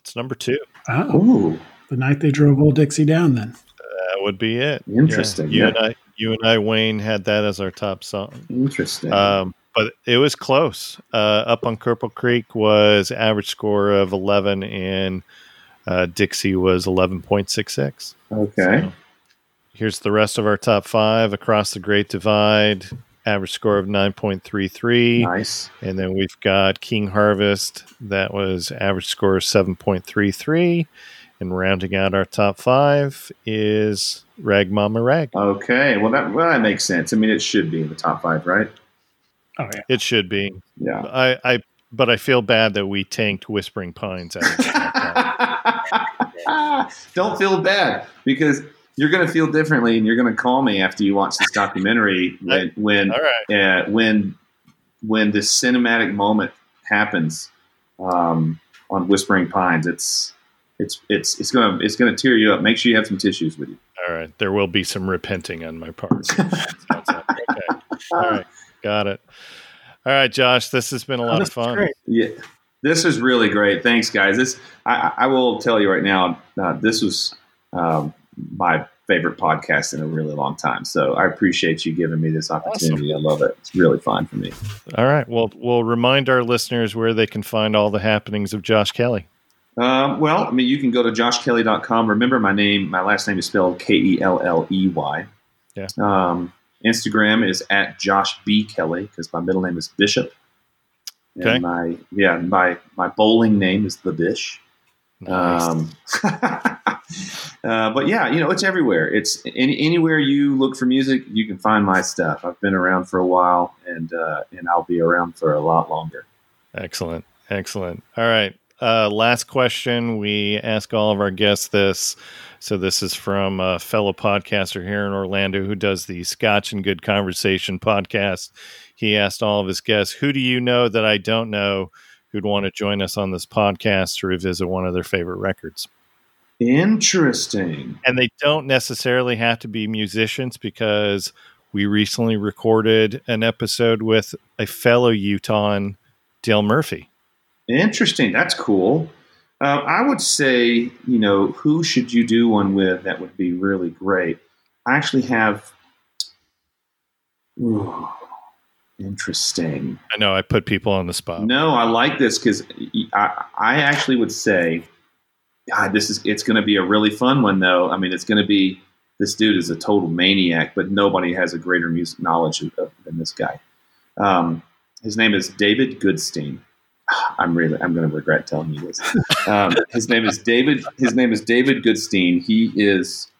It's number two. Oh, ooh, the night they drove Old Dixie down. Then That would be it. Interesting, Yeah. You yeah. and I, you and I, Wayne had that as our top song. interesting. Um, but it was close. Uh, up on Cripple Creek was average score of 11, and uh, Dixie was 11.66. okay, So, here's the rest of our top five across the Great Divide. Average score of 9.33. nice. And then we've got King Harvest. That was average score of 7.33. And rounding out our top five is Rag Mama Rag. Okay, well that well that makes sense. I mean, it should be in the top five, right? Oh yeah, It should be. Yeah. I, I but I feel bad that we tanked Whispering Pines out of the top five. Don't feel bad because you're going to feel differently, and you're going to call me after you watch this documentary when when All right. uh, when when this cinematic moment happens um, on Whispering Pines. It's it's it's it's gonna it's gonna tear you up. Make sure you have some tissues with you. All right. There will be some repenting on my part. Okay. All right. Got it. All right, Josh. This has been a lot Oh, of fun. great. Yeah, this is really great. Thanks, guys. This I, I will tell you right now. Uh, this was um, my favorite podcast in a really long time. So I appreciate you giving me this opportunity. I love it. It's really fun for me. All right. Well, we'll remind our listeners where they can find all the happenings of Josh Kelley. Um, well, I mean, you can go to joshkelley.com. Remember, my name, my last name is spelled K E L L E Y. Yeah. Um, Instagram is at Josh B Kelley because my middle name is Bishop. And Okay. My yeah, my my bowling name is the Bish. Nice. Um, uh, but yeah, you know, it's everywhere. It's any, anywhere you look for music, you can find my stuff. I've been around for a while, and uh, and I'll be around for a lot longer. Excellent. Excellent. All right. Uh, last question. We ask all of our guests this. So, this is from a fellow podcaster here in Orlando who does the Scotch and Good Conversation podcast. He asked all of his guests, Who do you know that I don't know who'd want to join us on this podcast to revisit one of their favorite records? Interesting. And they don't necessarily have to be musicians because we recently recorded an episode with a fellow Utahn, Dale Murphy. Interesting. That's cool. Uh, I would say, you know, who should you do one with? That would be really great. I actually have. Ooh, interesting. I know I put people on the spot. No, I like this because I, I actually would say, God, this is it's going to be a really fun one though. I mean, it's going to be this dude is a total maniac, but nobody has a greater music knowledge of, of, than this guy. Um, his name is David Goodstein. I'm really I'm going to regret telling you this. Um, his name is David. His name is David Goodstein. He is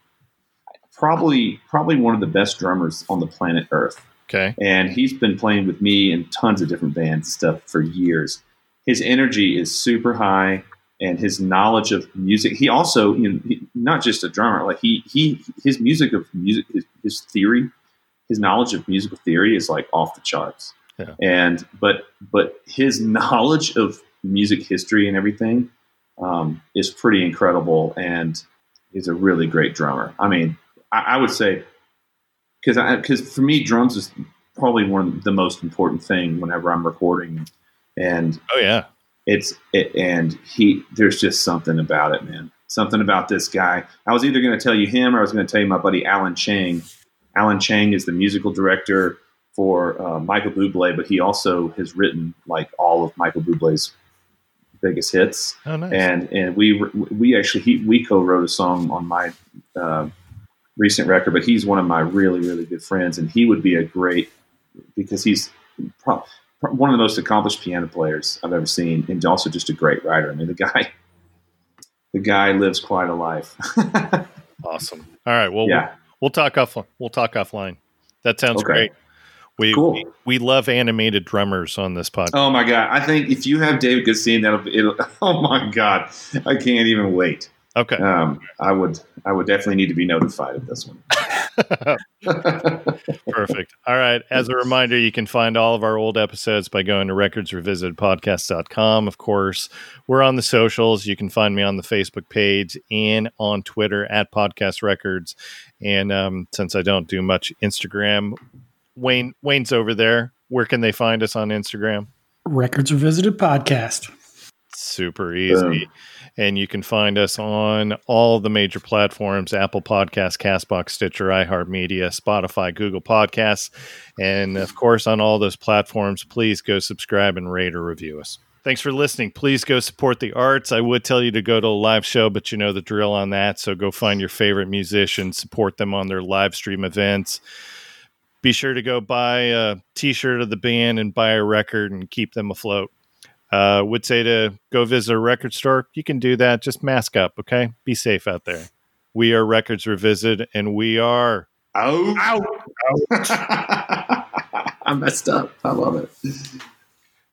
probably probably one of the best drummers on the planet Earth Okay. and he's been playing with me in tons of different bands and stuff for years. His energy is super high, and his knowledge of music. He also, you know, he, not just a drummer. Like he, he, his music of music, his, his theory, his knowledge of musical theory is like off the charts. Yeah. And but but his knowledge of music history and everything um, is pretty incredible, and he's a really great drummer. I mean, I, I would say because because for me drums is probably one of the most important thing whenever I'm recording, and Oh yeah. it's it, and he there's just something about it, man. Something about this guy. I was either going to tell you him or I was going to tell you my buddy Alan Chang. Alan Chang is the musical director for uh, Michael Bublé, but he also has written like all of Michael Bublé's biggest hits Oh nice. and and we we actually he, we co-wrote a song on my uh, recent record but he's one of my really really good friends and he would be a great because he's pro- pro- one of the most accomplished piano players I've ever seen and also just a great writer I mean the guy the guy lives quite a life awesome. All right. Well, yeah we'll talk off. We'll talk offline. That sounds Okay. great. We, Cool. we we love animated drummers on this podcast. Oh my god! I think if you have David Gassine, that'll be. It'll, oh my god! I can't even wait. Okay. Um, I would. I would definitely need to be notified of this one. Perfect. All right. As a reminder, you can find all of our old episodes by going to recordsrevisited.podcast.com. Of course, we're on the socials. You can find me on the Facebook page and on Twitter at Podcast Records. And um, since I don't do much Instagram, Wayne Wayne's over there. Where can they find us on Instagram? Records Revisited podcast. Super easy. Boom. And you can find us on all the major platforms Apple Podcasts, Castbox, Stitcher, iHeartMedia, Spotify, Google Podcasts. And of course, on all those platforms, please go subscribe and rate or review us. Thanks for listening. Please go support the arts. I would tell you to go to a live show, but you know the drill on that. So go find your favorite musician, support them on their live stream events. Be sure to go buy a t shirt of the band and buy a record and keep them afloat uh, would say to go visit a record store. You can do that. Just mask up, okay? Be safe out there. We are Records Revisited, and we are Out. Out. I messed up. I love it.